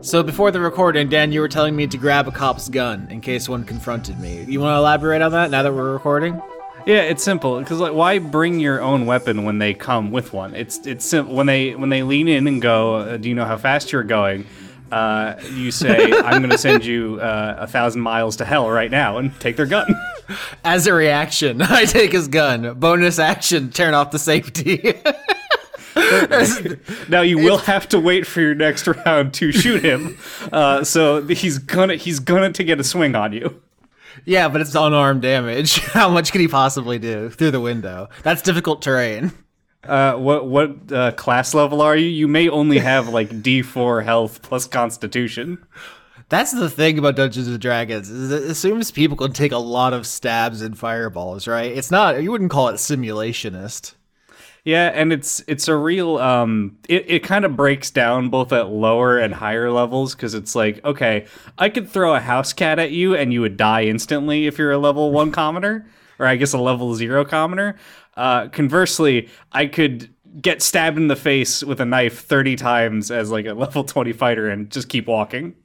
So before the recording, Dan, you were telling me to grab a cop's gun in case one confronted me. You want to elaborate on that now that we're recording? Yeah, it's simple because like, why bring your own weapon when they come with one? It's it's simple when they when they lean in and go. Uh, do you know how fast you're going? Uh, you say, "I'm going to send you uh, a thousand miles to hell right now," and take their gun. As a reaction, I take his gun. Bonus action: turn off the safety. now you will have to wait for your next round to shoot him. Uh, so he's gonna he's gonna to get a swing on you. Yeah, but it's unarmed damage. How much can he possibly do through the window? That's difficult terrain. Uh, what what uh, class level are you? You may only have like D four health plus Constitution. That's the thing about Dungeons and Dragons. Is it assumes people can take a lot of stabs and fireballs, right? It's not. You wouldn't call it simulationist. Yeah, and it's it's a real um it, it kind of breaks down both at lower and higher levels because it's like, okay, I could throw a house cat at you and you would die instantly if you're a level one commoner, or I guess a level zero commoner. Uh conversely, I could get stabbed in the face with a knife 30 times as like a level 20 fighter and just keep walking.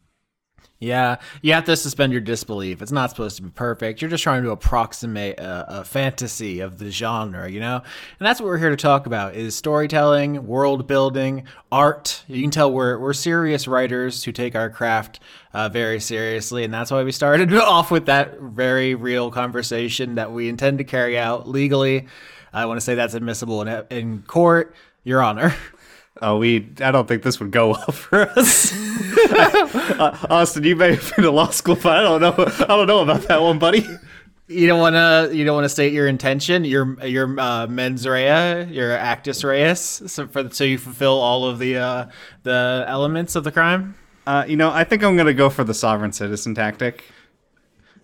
Yeah, you have to suspend your disbelief. It's not supposed to be perfect. You're just trying to approximate a, a, fantasy of the genre, you know? And that's what we're here to talk about is storytelling, world building, art. You can tell we're, we're serious writers who take our craft uh, very seriously. And that's why we started off with that very real conversation that we intend to carry out legally. I want to say that's admissible in, in court, Your Honor. Oh, we. I don't think this would go well for us. uh, Austin, you may have been to law school, but I don't know. I don't know about that one, buddy. You don't want to. You don't want to state your intention. Your your uh, mens rea, your actus reus, so for so you fulfill all of the uh, the elements of the crime. Uh, you know, I think I'm gonna go for the sovereign citizen tactic.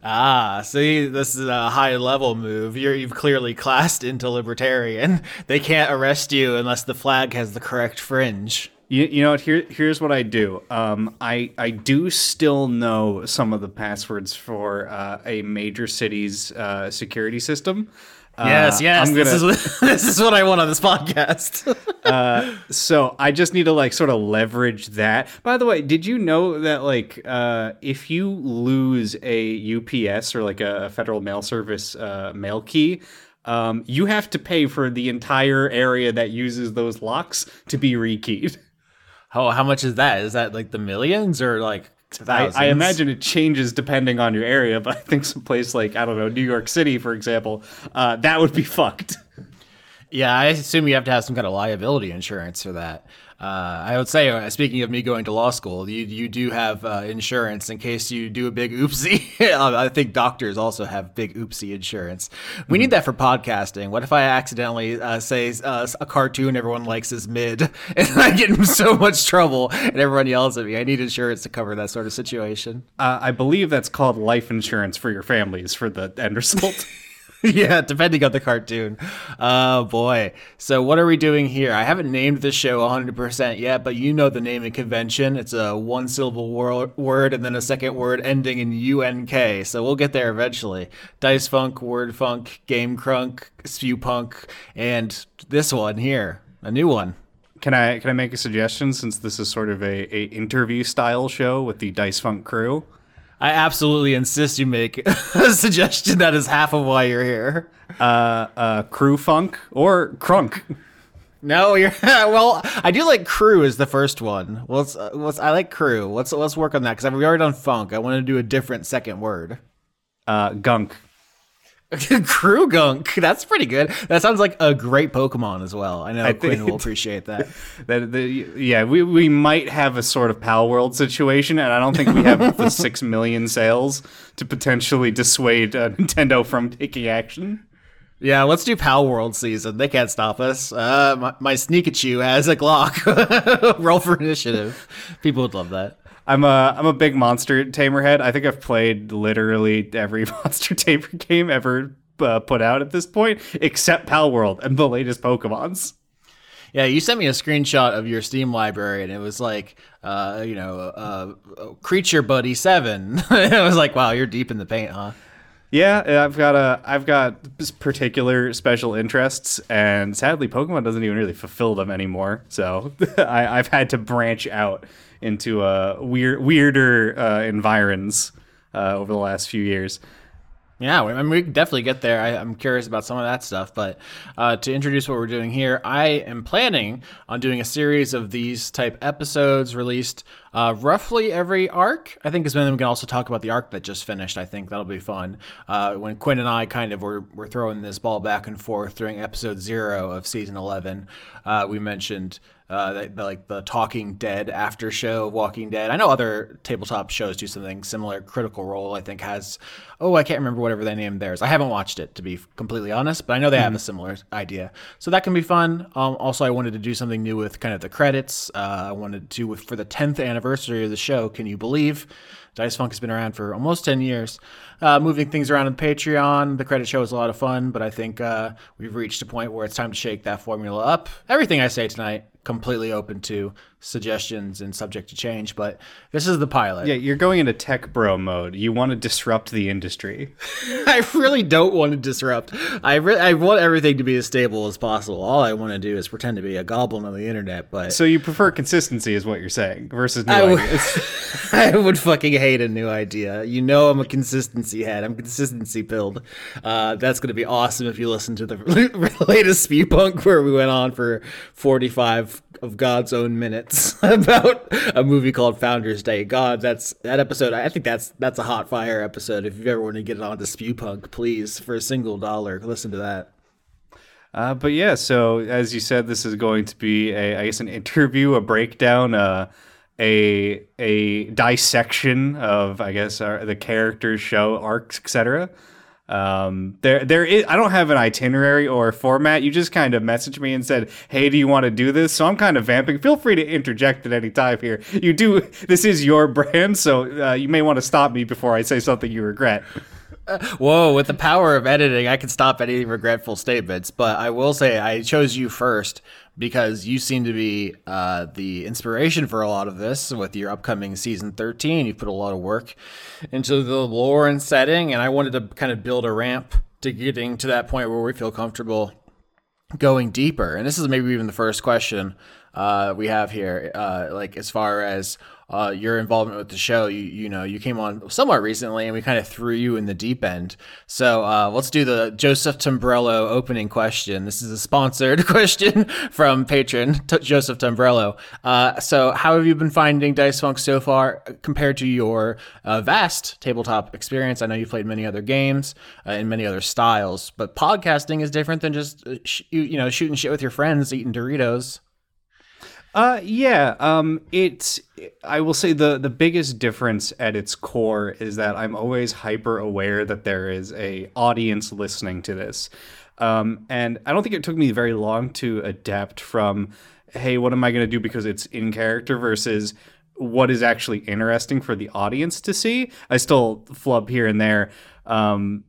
Ah, see, this is a high level move. You're, you've clearly classed into libertarian. They can't arrest you unless the flag has the correct fringe. You, you know what? Here, here's what I do. Um, I I do still know some of the passwords for uh, a major city's uh, security system. Yes, uh, yes. Gonna, this, is what, this is what I want on this podcast. uh, so I just need to like sort of leverage that. By the way, did you know that like uh, if you lose a UPS or like a Federal Mail Service uh, mail key, um, you have to pay for the entire area that uses those locks to be rekeyed. Oh, how much is that? Is that like the millions or like I, I, imagine it changes depending on your area, but I think some place like I don't know New York City, for example, uh, that would be fucked. Yeah, I assume you have to have some kind of liability insurance for that. Uh, I would say, uh, speaking of me going to law school, you you do have uh, insurance in case you do a big oopsie. I think doctors also have big oopsie insurance. We need that for podcasting. What if I accidentally uh, say uh, a cartoon everyone likes is mid, and I get in so much trouble, and everyone yells at me? I need insurance to cover that sort of situation. Uh, I believe that's called life insurance for your families for the end result. yeah, depending on the cartoon. Oh boy. So what are we doing here? I haven't named the show 100% yet, but you know the naming convention. It's a one syllable word and then a second word ending in UNK. So we'll get there eventually. Dice Funk, Word Funk, Game Crunk, Spew Punk, and this one here, a new one. Can I can I make a suggestion since this is sort of a, a interview style show with the Dice Funk crew? I absolutely insist you make a suggestion that is half of why you're here. Uh, uh, crew funk or crunk. No, you're well. I do like crew is the first one. Let's, uh, let's I like crew. Let's let's work on that because we've already done funk. I want to do a different second word. Uh, gunk. Croagunk. That's pretty good. That sounds like a great Pokemon as well. I know I Quinn will appreciate that. that the, yeah, we, we might have a sort of Palworld situation, and I don't think we have the six million sales to potentially dissuade uh, Nintendo from taking action. Yeah, let's do Palworld season. They can't stop us. Uh, my, my Sneekachu has a Glock. Roll for initiative. People would love that. I'm a I'm a big monster tamer head. I think I've played literally every monster tamer game ever uh, put out at this point, except Palworld and the latest Pokemon's. Yeah, you sent me a screenshot of your Steam library, and it was like, uh, you know, uh, Creature Buddy Seven. I was like, wow, you're deep in the paint, huh? Yeah, I've got a I've got particular special interests, and sadly, Pokemon doesn't even really fulfill them anymore. So I, I've had to branch out into uh, weird weirder uh, environs uh, over the last few years. Yeah, I mean, we definitely get there. I, am curious about some of that stuff. But uh, to introduce what we're doing here, I am planning on doing a series of these type episodes released uh, roughly every arc. I think is when we can also talk about the arc that just finished. I think that'll be fun. Uh, when Quinn and I kind of were, were throwing this ball back and forth during episode zero of season 11, uh, we mentioned uh, the, the, like the Talking Dead after show of Walking Dead. I know other tabletop shows do something similar. Critical Role, I think, has oh, I can't remember whatever they named theirs. I haven't watched it to be completely honest, but I know they mm-hmm. have a similar idea. So that can be fun. Um, also, I wanted to do something new with kind of the credits. Uh, I wanted to with for the 10th anniversary of the show. Can you believe? Dice Funk has been around for almost 10 years. Uh, moving things around on Patreon. The credit show is a lot of fun, but I think uh, we've reached a point where it's time to shake that formula up. Everything I say tonight completely open to suggestions and subject to change, but this is the pilot. Yeah, you're going into tech bro mode. You want to disrupt the industry. I really don't want to disrupt. I re- I want everything to be as stable as possible. All I want to do is pretend to be a goblin on the internet, but So you prefer consistency is what you're saying versus new I ideas. I would fucking hate a new idea. You know I'm a consistency head. I'm consistency build. Uh, that's going to be awesome if you listen to the latest Spewpunk where we went on for 45 of God's own minutes about a movie called Founders Day. God, that's that episode. I think that's that's a hot fire episode. If you ever want to get it on to Punk, please for a single dollar, listen to that. Uh, but yeah, so as you said, this is going to be a I guess an interview, a breakdown, uh, a a dissection of I guess our, the characters, show arcs, etc. Um, there, there is. I don't have an itinerary or format. You just kind of messaged me and said, "Hey, do you want to do this?" So I'm kind of vamping. Feel free to interject at any time here. You do. This is your brand, so uh, you may want to stop me before I say something you regret. Uh, whoa, with the power of editing, I can stop any regretful statements. But I will say, I chose you first because you seem to be uh, the inspiration for a lot of this with your upcoming season 13. You've put a lot of work into the lore and setting, and I wanted to kind of build a ramp to getting to that point where we feel comfortable going deeper. And this is maybe even the first question uh, we have here, uh, like as far as uh, your involvement with the show. You you know you came on somewhat recently, and we kind of threw you in the deep end. So uh, let's do the Joseph Tombrello opening question. This is a sponsored question from patron T- Joseph Tombrello. Uh, so how have you been finding Dice Funk so far compared to your uh, vast tabletop experience? I know you've played many other games uh, in many other styles, but podcasting is different than just uh, sh- you, you know shooting shit with your friends, eating Doritos. Uh, yeah. Um, it's. I will say the the biggest difference at its core is that I'm always hyper aware that there is a audience listening to this, um, and I don't think it took me very long to adapt from, hey, what am I going to do because it's in character versus what is actually interesting for the audience to see. I still flub here and there. Um,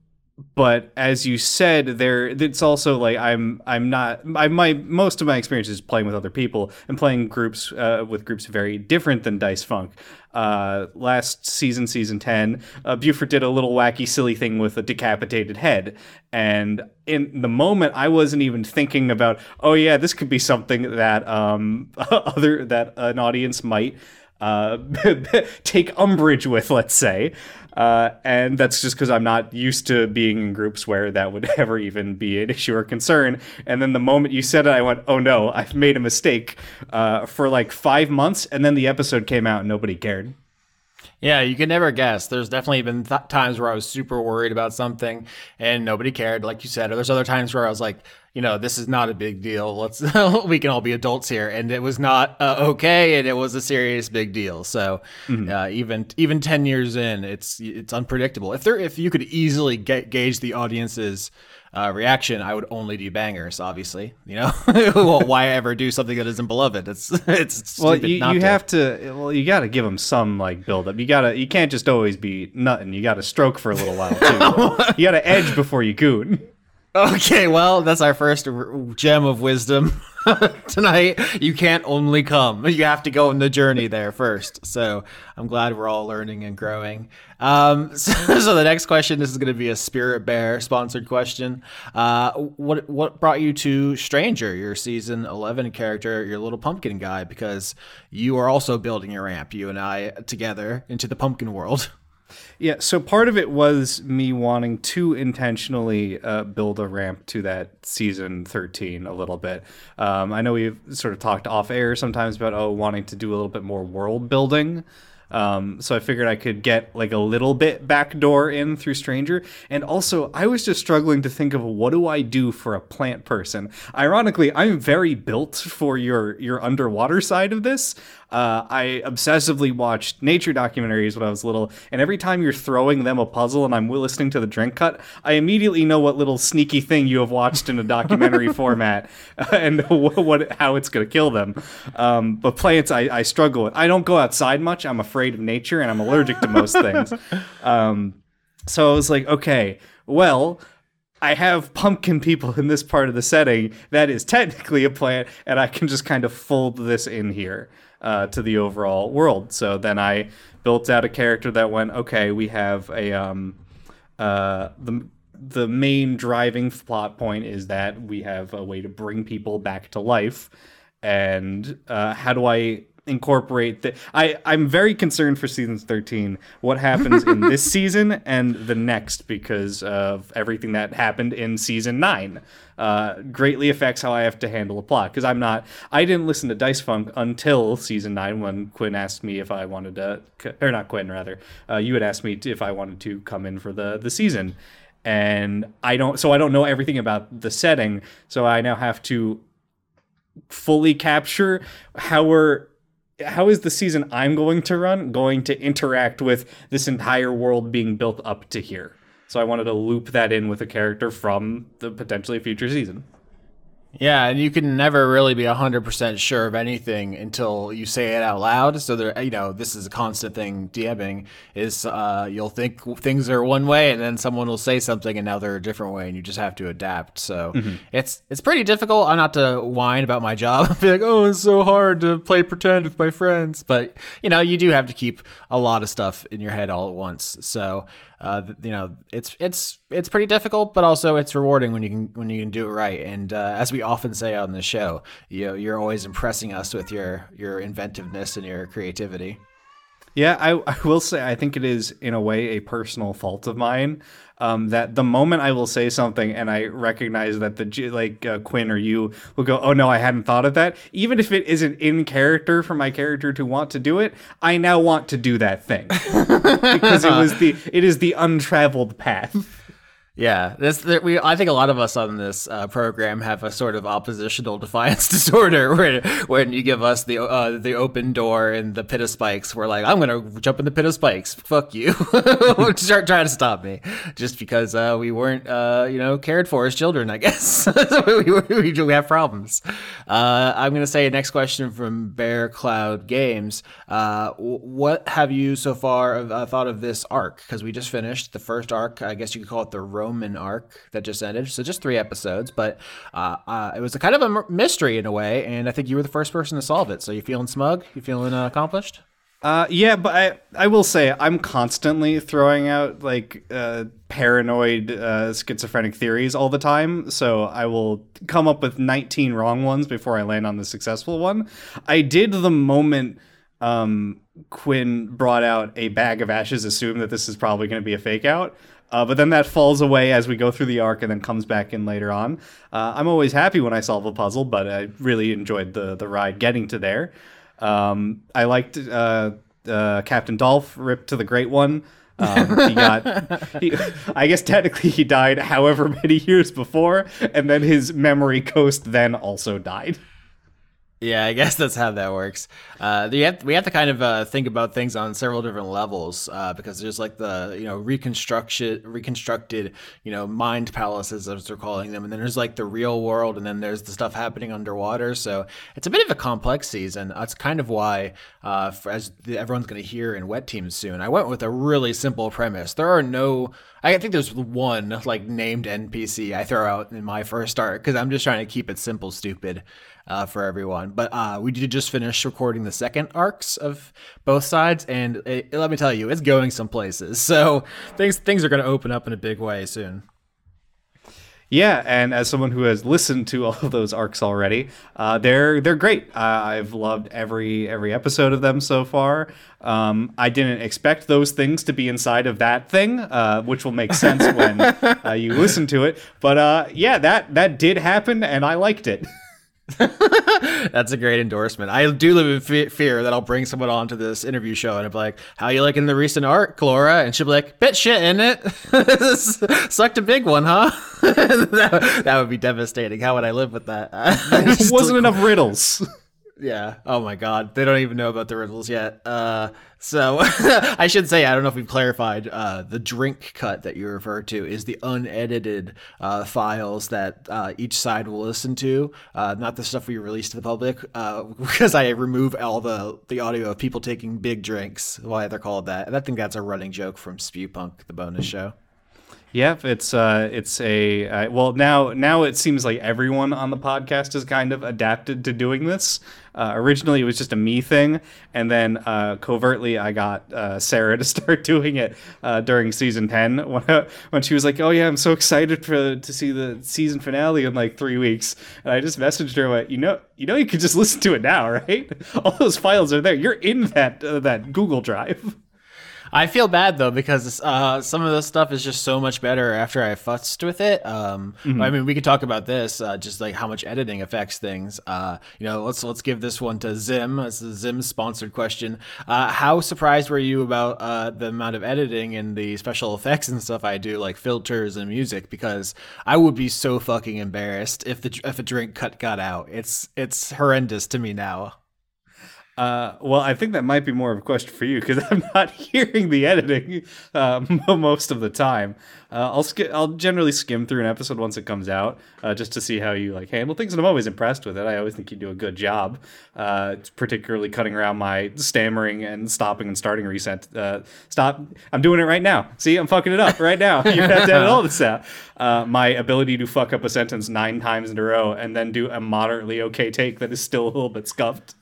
but as you said there it's also like i'm i'm not I, my most of my experience is playing with other people and playing groups uh, with groups very different than dice funk. Uh, last season season 10 uh, buford did a little wacky silly thing with a decapitated head. And in the moment i wasn't even thinking about oh yeah this could be something that um other that an audience might uh, take umbrage with, let's say. Uh, and that's just because I'm not used to being in groups where that would ever even be an issue or concern. And then the moment you said it, I went, oh no, I've made a mistake uh, for like five months. And then the episode came out and nobody cared. Yeah, you can never guess. There's definitely been th- times where I was super worried about something and nobody cared, like you said. Or there's other times where I was like, you know, this is not a big deal. Let's we can all be adults here, and it was not uh, okay, and it was a serious big deal. So mm-hmm. uh, even even ten years in, it's it's unpredictable. If there if you could easily get, gauge the audience's uh, reaction, I would only do bangers. Obviously, you know, well, why ever do something that isn't beloved? It's it's well, you, you to. have to. Well, you got to give them some like build up. You gotta. You can't just always be nothing. You got to stroke for a little while too. you got to edge before you goon. Okay, well, that's our first gem of wisdom. tonight. You can't only come. You have to go on the journey there first. So I'm glad we're all learning and growing. Um, so, so the next question, this is going to be a Spirit Bear sponsored question. Uh, what what brought you to Stranger, your season 11 character, your little pumpkin guy? Because you are also building your ramp, you and I together, into the pumpkin world. Yeah, so part of it was me wanting to intentionally uh, build a ramp to that season 13 a little bit. Um, I know we've sort of talked off air sometimes about, oh, wanting to do a little bit more world building. Um, so I figured I could get like a little bit backdoor in through Stranger. And also, I was just struggling to think of what do I do for a plant person. Ironically, I'm very built for your your underwater side of this. Uh, I obsessively watched nature documentaries when I was little, and every time you're throwing them a puzzle and I'm listening to the drink cut, I immediately know what little sneaky thing you have watched in a documentary format and what, what, how it's going to kill them. Um, but plants, I, I, struggle with. I don't go outside much. I'm afraid of nature, and I'm allergic to most things. Um, so I was like, okay, well. I have pumpkin people in this part of the setting that is technically a plant, and I can just kind of fold this in here uh, to the overall world. So then I built out a character that went, okay, we have a um, uh, the the main driving plot point is that we have a way to bring people back to life, and uh, how do I incorporate that I I'm very concerned for season 13 what happens in this season and the next because of everything that happened in season 9 uh, greatly affects how I have to handle a plot because I'm not I didn't listen to Dice Funk until season 9 when Quinn asked me if I wanted to or not Quinn rather uh, you had asked me if I wanted to come in for the the season. And I don't so I don't know everything about the setting so I now have to fully capture how we're how is the season I'm going to run going to interact with this entire world being built up to here? So I wanted to loop that in with a character from the potentially future season. Yeah, and you can never really be 100% sure of anything until you say it out loud. So there you know, this is a constant thing DMing is uh, you'll think things are one way and then someone will say something and now they're a different way and you just have to adapt. So mm-hmm. it's it's pretty difficult. I'm not to whine about my job. And be like, "Oh, it's so hard to play pretend with my friends." But, you know, you do have to keep a lot of stuff in your head all at once. So uh, you know, it's it's it's pretty difficult, but also it's rewarding when you can when you can do it right. And uh, as we often say on the show, you know, you're always impressing us with your your inventiveness and your creativity. Yeah, I, I will say I think it is in a way a personal fault of mine um, that the moment I will say something and I recognize that the like uh, Quinn or you will go, oh no, I hadn't thought of that. Even if it isn't in character for my character to want to do it, I now want to do that thing because it was the it is the untraveled path. Yeah, this we. I think a lot of us on this uh, program have a sort of oppositional defiance disorder, where when you give us the uh, the open door and the pit of spikes, we're like, I'm gonna jump in the pit of spikes. Fuck you! Start trying to stop me, just because uh, we weren't, uh, you know, cared for as children. I guess we, we, we, have problems. Uh, I'm gonna say next question from Bear Cloud Games. Uh, what have you so far thought of this arc? Because we just finished the first arc. I guess you could call it the Roman arc that just ended. So just three episodes, but uh, uh, it was a kind of a mystery in a way, and I think you were the first person to solve it. So you feeling smug? You feeling uh, accomplished? Uh, yeah, but I I will say I'm constantly throwing out like uh, paranoid uh, schizophrenic theories all the time. So I will come up with 19 wrong ones before I land on the successful one. I did the moment um, Quinn brought out a bag of ashes, assume that this is probably going to be a fake out. Uh, but then that falls away as we go through the arc and then comes back in later on. Uh, I'm always happy when I solve a puzzle, but I really enjoyed the the ride getting to there. Um, I liked uh, uh Captain Dolph ripped to the Great One. Um, he got, he, I guess technically he died however many years before, and then his memory coast then also died. Yeah, I guess that's how that works. Uh, have we have to kind of uh, think about things on several different levels uh, because there's like the you know reconstruction, reconstructed you know mind palaces as they're calling them, and then there's like the real world, and then there's the stuff happening underwater. So it's a bit of a complex season. That's kind of why, uh, for, as everyone's going to hear in Wet Teams soon, I went with a really simple premise. There are no I think there's one like named NPC I throw out in my first start because I'm just trying to keep it simple, stupid uh, for everyone. But uh, we did just finish recording the second arcs of both sides, and it, let me tell you, it's going some places. So things things are going to open up in a big way soon. Yeah, and as someone who has listened to all of those arcs already, uh, they're they're great. Uh, I've loved every every episode of them so far. Um, I didn't expect those things to be inside of that thing, uh, which will make sense when uh, you listen to it. But uh, yeah, that that did happen, and I liked it. That's a great endorsement. I do live in fe- fear that I'll bring someone on to this interview show and I'll be like, "How you liking the recent art, Clora?" And she'll be like, "Bit shit, in it? Sucked a big one, huh?" that, that, would be devastating. How would I live with that? wasn't enough riddles. Yeah. Oh my God. They don't even know about the riddles yet. Uh, so I should say, I don't know if we've clarified. Uh, the drink cut that you refer to is the unedited uh, files that uh, each side will listen to, uh, not the stuff we release to the public, uh, because I remove all the the audio of people taking big drinks. Why they're called that? And I think that's a running joke from Spewpunk, the bonus show. Yep, it's uh, it's a uh, well now now it seems like everyone on the podcast has kind of adapted to doing this. Uh, originally, it was just a me thing, and then uh, covertly, I got uh, Sarah to start doing it uh, during season ten when, when she was like, "Oh yeah, I'm so excited for to see the season finale in like three weeks." And I just messaged her, "What you know, you know, you could just listen to it now, right? All those files are there. You're in that that Google Drive." I feel bad though because uh, some of this stuff is just so much better after I futzed with it. Um, mm-hmm. I mean, we could talk about this, uh, just like how much editing affects things. Uh, you know, let's let's give this one to Zim. It's a Zim sponsored question. Uh, how surprised were you about uh, the amount of editing and the special effects and stuff I do, like filters and music? Because I would be so fucking embarrassed if the if a drink cut got out. It's it's horrendous to me now. Uh, well, I think that might be more of a question for you because I'm not hearing the editing uh, most of the time. Uh, I'll sk- I'll generally skim through an episode once it comes out uh, just to see how you like handle things, and I'm always impressed with it. I always think you do a good job, uh, particularly cutting around my stammering and stopping and starting reset. Stop! I'm doing it right now. See, I'm fucking it up right now. You have to edit all this out. my ability to fuck up a sentence nine times in a row and then do a moderately okay take that is still a little bit scuffed.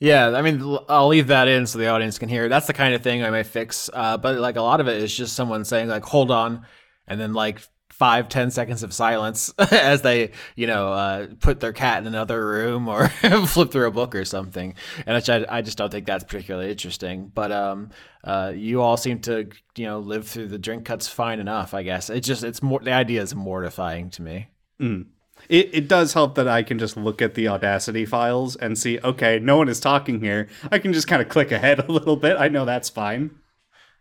Yeah, I mean, I'll leave that in so the audience can hear. That's the kind of thing I may fix. Uh, but like a lot of it is just someone saying like, "Hold on," and then like five, ten seconds of silence as they, you know, uh, put their cat in another room or flip through a book or something. And I, I just don't think that's particularly interesting. But um, uh, you all seem to, you know, live through the drink cuts fine enough. I guess it's just it's more the idea is mortifying to me. Mm it, it does help that I can just look at the Audacity files and see, okay, no one is talking here. I can just kind of click ahead a little bit. I know that's fine.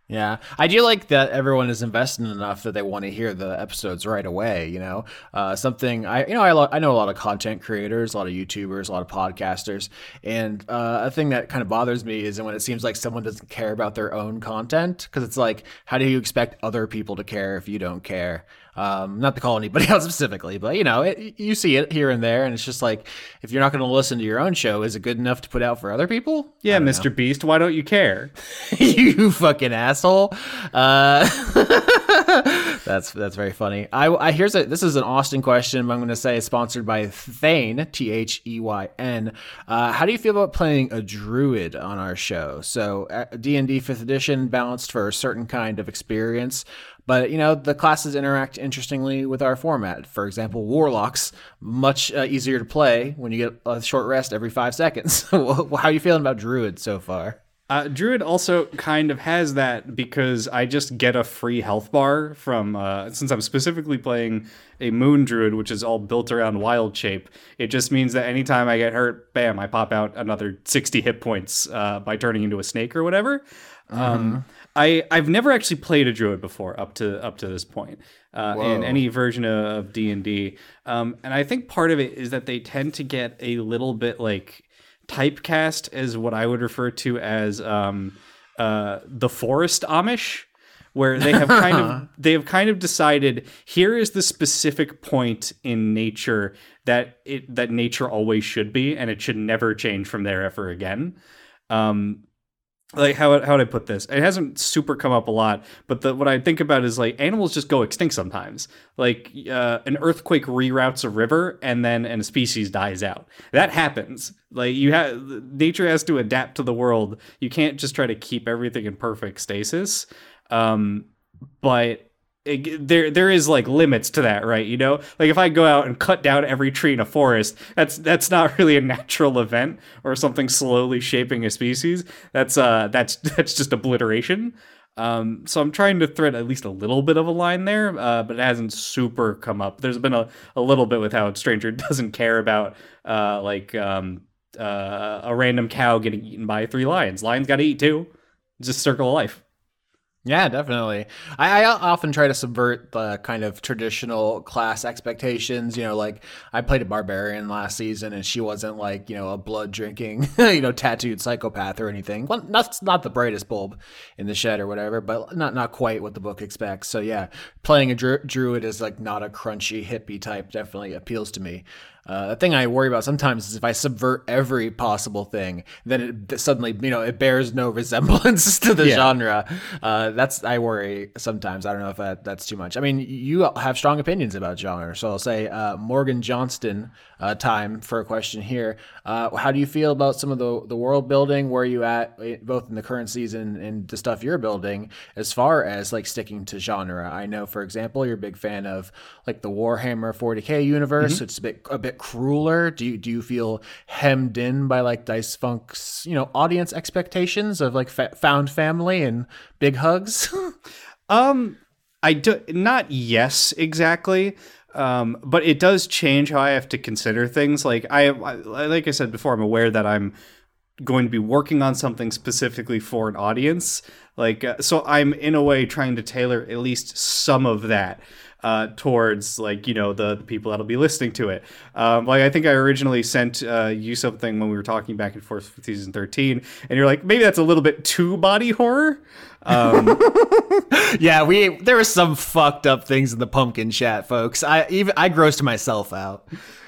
Yeah, I do like that everyone is invested enough that they want to hear the episodes right away. You know, uh, something I you know I, lo- I know a lot of content creators, a lot of YouTubers, a lot of podcasters, and uh, a thing that kind of bothers me is when it seems like someone doesn't care about their own content because it's like, how do you expect other people to care if you don't care? Um, not to call anybody out specifically, but you know, it, you see it here and there, and it's just like, if you're not going to listen to your own show, is it good enough to put out for other people? Yeah, Mr. Know. Beast, why don't you care? you fucking asshole. Uh, that's that's very funny. I, I here's a this is an Austin question. I'm going to say it's sponsored by Thane, T H E Y N. Uh, how do you feel about playing a druid on our show? So uh, D and D Fifth Edition balanced for a certain kind of experience. But you know the classes interact interestingly with our format. For example, warlocks much uh, easier to play when you get a short rest every five seconds. How are you feeling about druid so far? Uh, Druid also kind of has that because I just get a free health bar from uh, since I'm specifically playing a Moon Druid, which is all built around wild shape. It just means that anytime I get hurt, bam, I pop out another 60 hit points uh, by turning into a snake or whatever. Um, mm-hmm. Um, I I've never actually played a druid before up to up to this point uh, in any version of D and D, um, and I think part of it is that they tend to get a little bit like typecast as what I would refer to as um, uh, the forest Amish, where they have kind of they have kind of decided here is the specific point in nature that it that nature always should be, and it should never change from there ever again. Um, like how how would I put this? It hasn't super come up a lot, but the, what I think about is like animals just go extinct sometimes. Like uh, an earthquake reroutes a river, and then and a species dies out. That happens. Like you have nature has to adapt to the world. You can't just try to keep everything in perfect stasis. Um, but there there is like limits to that, right? You know, like if I go out and cut down every tree in a forest, that's that's not really a natural event or something slowly shaping a species. That's uh that's that's just obliteration. Um, so I'm trying to thread at least a little bit of a line there, uh, but it hasn't super come up. There's been a, a little bit with how Stranger doesn't care about uh, like um, uh, a random cow getting eaten by three lions. Lions got to eat too. It's just circle of life. Yeah, definitely. I, I, often try to subvert the kind of traditional class expectations. You know, like I played a barbarian last season, and she wasn't like you know a blood drinking, you know, tattooed psychopath or anything. Well, that's not the brightest bulb in the shed or whatever, but not not quite what the book expects. So yeah, playing a dru- druid is like not a crunchy hippie type definitely appeals to me. Uh, the thing I worry about sometimes is if I subvert every possible thing, then it suddenly, you know, it bears no resemblance to the yeah. genre. Uh, that's I worry sometimes. I don't know if that, that's too much. I mean, you have strong opinions about genre, so I'll say uh, Morgan Johnston. Uh, time for a question here. Uh, how do you feel about some of the the world building? Where are you at, eh, both in the current season and the stuff you're building, as far as like sticking to genre? I know, for example, you're a big fan of like the Warhammer 40k universe. Mm-hmm. It's a bit a bit crueler? Do you do you feel hemmed in by like Dice Funk's you know audience expectations of like fa- found family and big hugs? um, I do not yes exactly. Um, but it does change how I have to consider things. Like I, I, like I said before, I'm aware that I'm going to be working on something specifically for an audience. Like, uh, so I'm in a way trying to tailor at least some of that uh, towards like you know the, the, people that'll be listening to it. Um, like I think I originally sent uh, you something when we were talking back and forth for season thirteen, and you're like maybe that's a little bit too body horror. Um, yeah, we there were some fucked up things in the pumpkin chat, folks. I even I grossed myself out.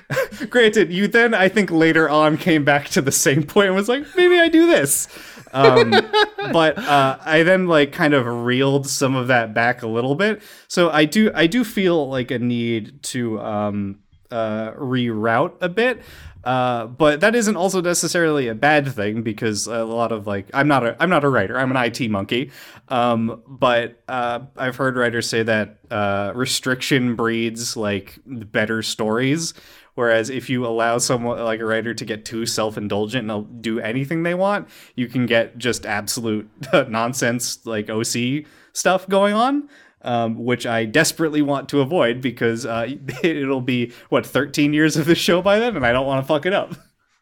Granted, you then I think later on came back to the same point and was like, maybe I do this. Um, but uh, I then like kind of reeled some of that back a little bit. So I do I do feel like a need to um, uh, reroute a bit. Uh, but that isn't also necessarily a bad thing because a lot of like I'm not a I'm not a writer I'm an IT monkey, um, but uh, I've heard writers say that uh, restriction breeds like better stories, Whereas if you allow someone like a writer to get too self indulgent and do anything they want, you can get just absolute nonsense like OC stuff going on. Um, which I desperately want to avoid because uh, it'll be what 13 years of the show by then, and I don't want to fuck it up.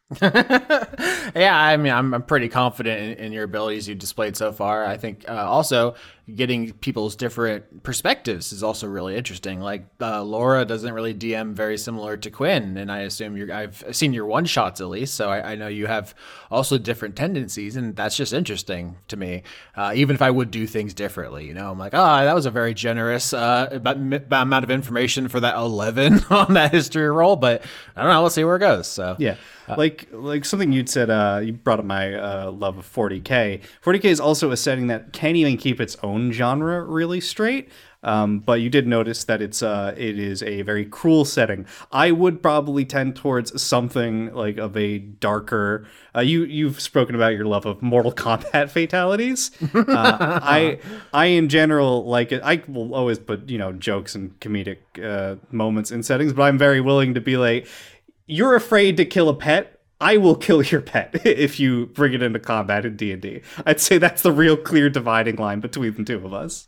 yeah, I mean, I'm, I'm pretty confident in, in, your abilities you've displayed so far. I think uh, also getting people's different perspectives is also really interesting. Like uh, Laura doesn't really DM very similar to Quinn, and I assume you're. I've seen your one shots at least, so I, I know you have also different tendencies, and that's just interesting to me. Uh, even if I would do things differently, you know, I'm like, oh, that was a very generous uh, amount of information for that 11 on that history roll, but I don't know. Let's see where it goes. So yeah. Uh, like like something you'd said, uh, you brought up my uh, love of 40k. 40k is also a setting that can't even keep its own genre really straight. Um, but you did notice that it's uh, it is a very cruel setting. I would probably tend towards something like of a darker. Uh, you you've spoken about your love of Mortal Kombat fatalities. Uh, I I in general like it. I will always put you know jokes and comedic uh, moments in settings, but I'm very willing to be like you're afraid to kill a pet I will kill your pet if you bring it into combat in D&D. I'd say that's the real clear dividing line between the two of us.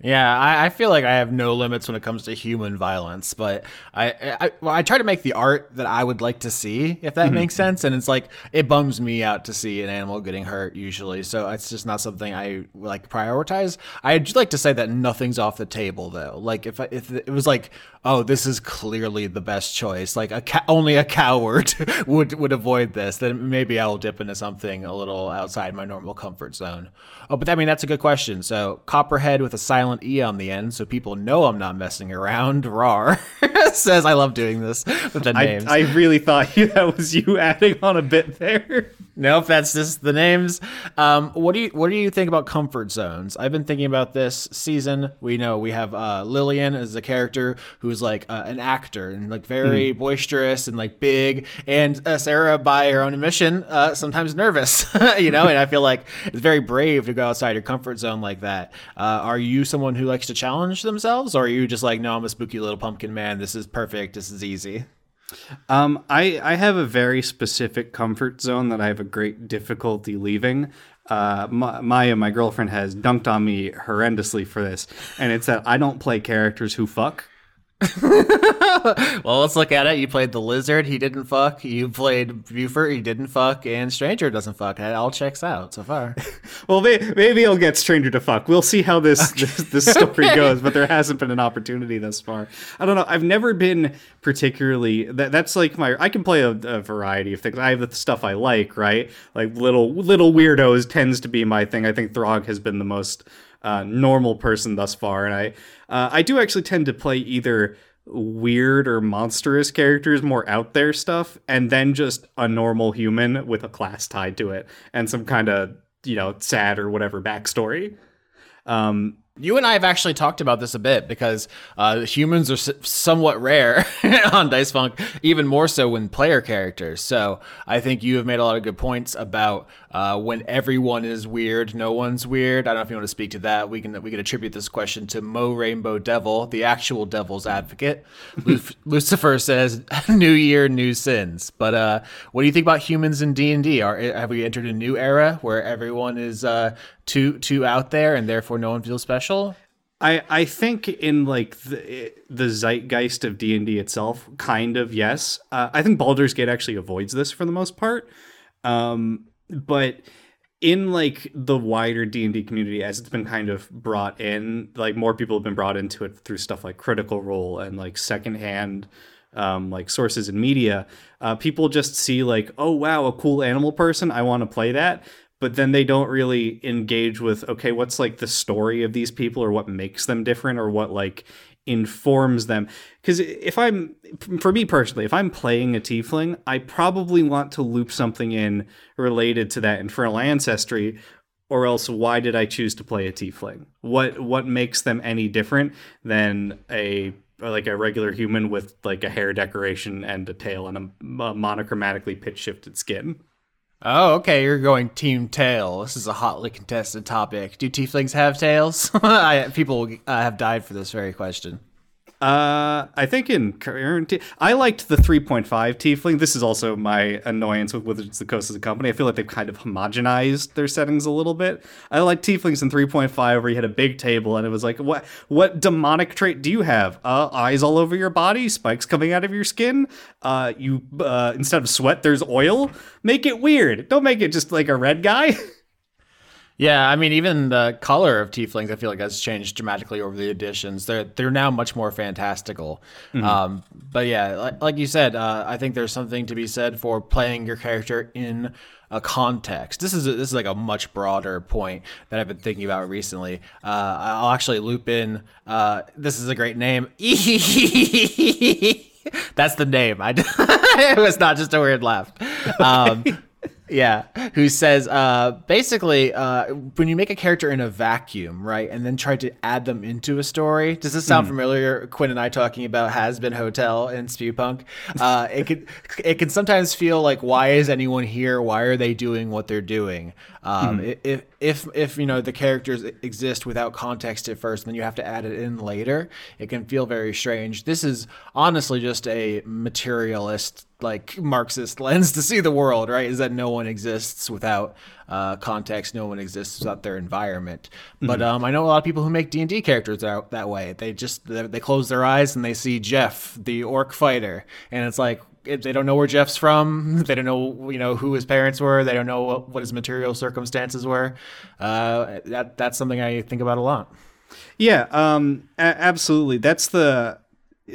Yeah, I, I, feel like I have no limits when it comes to human violence, but I I, well, I try to make the art that I would like to see, if that mm-hmm. makes sense. And it's like it bums me out to see an animal getting hurt usually, so it's just not something I like prioritize. I'd like to say that nothing's off the table though. Like if I, if it was like, oh, this is clearly the best choice, like a ca- only a coward would would avoid this, then maybe I will dip into something a little outside my normal comfort zone. Oh, but I mean that's a good question. So Copperhead with a silent silent E on the end so people know I'm not messing around. Rar says I love doing this with the names. I, I really thought that was you adding on a bit there. Nope, that's just the names. Um, what do you what do you think about comfort zones? I've been thinking about this season. We know we have uh, Lillian as a character who's like uh, an actor and like very mm. boisterous and like big, and uh, Sarah, by her own admission, uh, sometimes nervous. you know, and I feel like it's very brave to go outside your comfort zone like that. Uh, are you someone who likes to challenge themselves, or are you just like, no, I'm a spooky little pumpkin man. This is perfect. This is easy. Um, I I have a very specific comfort zone that I have a great difficulty leaving. Uh, Maya, my girlfriend, has dunked on me horrendously for this, and it's that I don't play characters who fuck. well, let's look at it. You played the lizard, he didn't fuck. You played Buford, he didn't fuck, and Stranger doesn't fuck. It all checks out so far. well, maybe, maybe I'll get Stranger to fuck. We'll see how this okay. this, this, story okay. goes, but there hasn't been an opportunity thus far. I don't know. I've never been particularly that. That's like my. I can play a, a variety of things. I have the stuff I like, right? Like little little weirdos tends to be my thing. I think Throg has been the most uh, normal person thus far, and I uh, I do actually tend to play either weird or monstrous characters, more out there stuff, and then just a normal human with a class tied to it and some kind of you know sad or whatever backstory. Um, you and I have actually talked about this a bit because uh, humans are s- somewhat rare on Dice Funk, even more so when player characters. So I think you have made a lot of good points about uh, when everyone is weird, no one's weird. I don't know if you want to speak to that. We can we can attribute this question to Mo Rainbow Devil, the actual devil's advocate. Lucifer says, "New year, new sins." But uh, what do you think about humans in D and D? Have we entered a new era where everyone is uh, too too out there and therefore no one feels special? I, I think in like the, the zeitgeist of D and D itself, kind of yes. Uh, I think Baldur's Gate actually avoids this for the most part. Um, but in like the wider d&d community as it's been kind of brought in like more people have been brought into it through stuff like critical role and like secondhand um, like sources and media uh, people just see like oh wow a cool animal person i want to play that but then they don't really engage with okay what's like the story of these people or what makes them different or what like informs them. Because if i'm for me personally if i'm playing a tiefling i probably want to loop something in related to that infernal ancestry or else why did i choose to play a tiefling? What what makes them any different than a like a regular human with like a hair decoration and a tail and a monochromatically pitch shifted skin Oh, okay. You're going team tail. This is a hotly contested topic. Do tieflings have tails? I, people uh, have died for this very question. Uh, I think in current, I liked the 3.5 Tiefling. This is also my annoyance with Wizards of the Coast as a company. I feel like they've kind of homogenized their settings a little bit. I like Tieflings in 3.5 where you had a big table and it was like, what what demonic trait do you have? Uh, eyes all over your body, spikes coming out of your skin. Uh, you uh, instead of sweat, there's oil. Make it weird. Don't make it just like a red guy. Yeah, I mean, even the color of tieflings, I feel like has changed dramatically over the editions. They're they're now much more fantastical. Mm-hmm. Um, but yeah, like, like you said, uh, I think there's something to be said for playing your character in a context. This is a, this is like a much broader point that I've been thinking about recently. Uh, I'll actually loop in. Uh, this is a great name. That's the name. I it was not just a weird laugh. Um, yeah, who says uh, basically uh, when you make a character in a vacuum, right, and then try to add them into a story. Does this sound mm. familiar? Quinn and I talking about has been Hotel in Spewpunk. Uh, it could it can sometimes feel like why is anyone here? Why are they doing what they're doing? Um, mm. If if if you know the characters exist without context at first, then you have to add it in later. It can feel very strange. This is honestly just a materialist like Marxist lens to see the world, right? Is that no one exists without uh, context, no one exists without their environment. But um, I know a lot of people who make D and D characters out that way. They just they, they close their eyes and they see Jeff, the orc fighter, and it's like they don't know where Jeff's from. They don't know, you know, who his parents were. They don't know what, what his material circumstances were. Uh, that that's something I think about a lot. Yeah, um, a- absolutely. That's the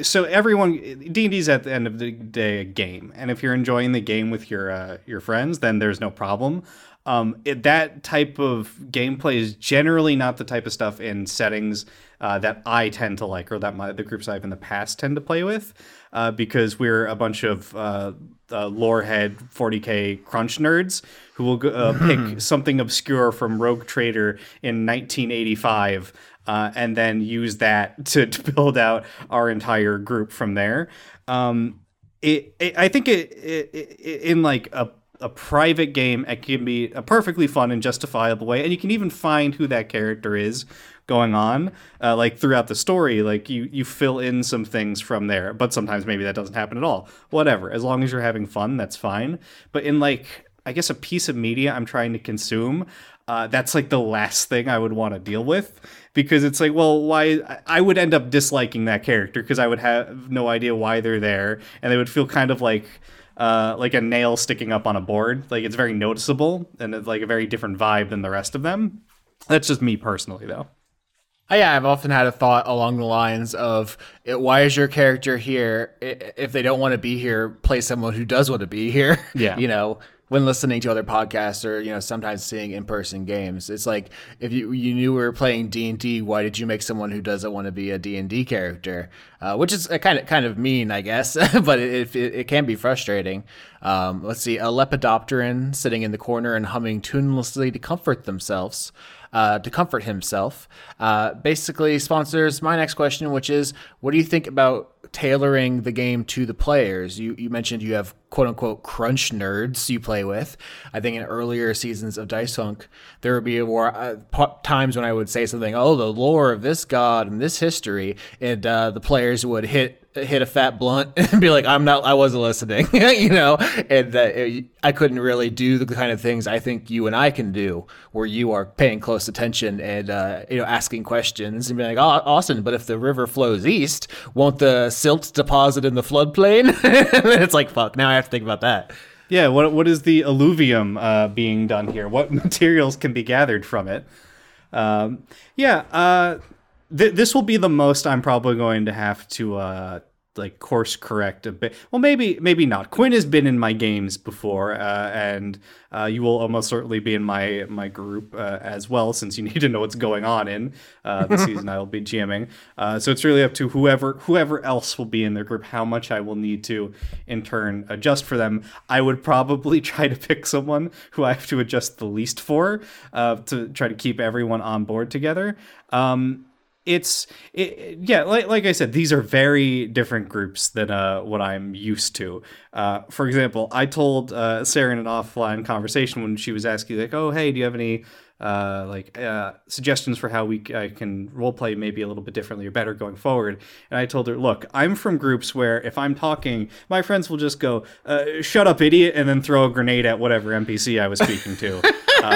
so everyone D and D's at the end of the day a game, and if you're enjoying the game with your uh, your friends, then there's no problem. Um, it, that type of gameplay is generally not the type of stuff in settings uh, that I tend to like, or that my, the groups I've in the past tend to play with, uh, because we're a bunch of uh, uh, lorehead 40k crunch nerds who will uh, pick something obscure from Rogue Trader in 1985 uh, and then use that to, to build out our entire group from there. Um, it, it, I think it, it, it in like a a private game, it can be a perfectly fun and justifiable way, and you can even find who that character is going on, uh, like throughout the story. Like you you fill in some things from there, but sometimes maybe that doesn't happen at all. Whatever, as long as you're having fun, that's fine. But in like I guess a piece of media I'm trying to consume, uh, that's like the last thing I would want to deal with because it's like, well, why? I would end up disliking that character because I would have no idea why they're there, and they would feel kind of like. Uh, like a nail sticking up on a board. Like it's very noticeable and it's like a very different vibe than the rest of them. That's just me personally, though. Oh, yeah, I've often had a thought along the lines of, "Why is your character here? If they don't want to be here, play someone who does want to be here." Yeah. you know, when listening to other podcasts or you know sometimes seeing in-person games, it's like if you you knew we were playing D and D, why did you make someone who doesn't want to be a D and D character? Uh, which is a kind of kind of mean, I guess, but it, it, it can be frustrating. Um, let's see, a lepidopteran sitting in the corner and humming tunelessly to comfort themselves uh, to comfort himself. Uh, basically, sponsors my next question, which is, what do you think about tailoring the game to the players? You you mentioned you have quote unquote crunch nerds you play with. I think in earlier seasons of Dice Funk, there would be more uh, times when I would say something, oh, the lore of this god and this history, and uh, the players would hit hit a fat blunt and be like, I'm not, I wasn't listening, you know, and that it, I couldn't really do the kind of things I think you and I can do, where you are paying close attention and uh, you know asking questions and be like, oh, Austin, but if the river flows east, won't the silt deposit in the floodplain? It's like, fuck, now I have to think about that. Yeah, what what is the alluvium uh, being done here? What materials can be gathered from it? Um, yeah, uh, th- this will be the most I'm probably going to have to uh, like course correct a bit. Well, maybe maybe not. Quinn has been in my games before, uh, and uh, you will almost certainly be in my my group uh, as well, since you need to know what's going on in uh, the season I will be GMing. Uh, so it's really up to whoever whoever else will be in their group how much I will need to in turn adjust for them. I would probably try to pick someone who I have to adjust the least for uh, to try to keep everyone on board together. Um, it's it, yeah like, like i said these are very different groups than uh, what i'm used to uh, for example i told uh, sarah in an offline conversation when she was asking like oh hey do you have any uh, like uh, suggestions for how we I can roleplay maybe a little bit differently or better going forward. And I told her, look, I'm from groups where if I'm talking, my friends will just go, uh, "Shut up, idiot," and then throw a grenade at whatever NPC I was speaking to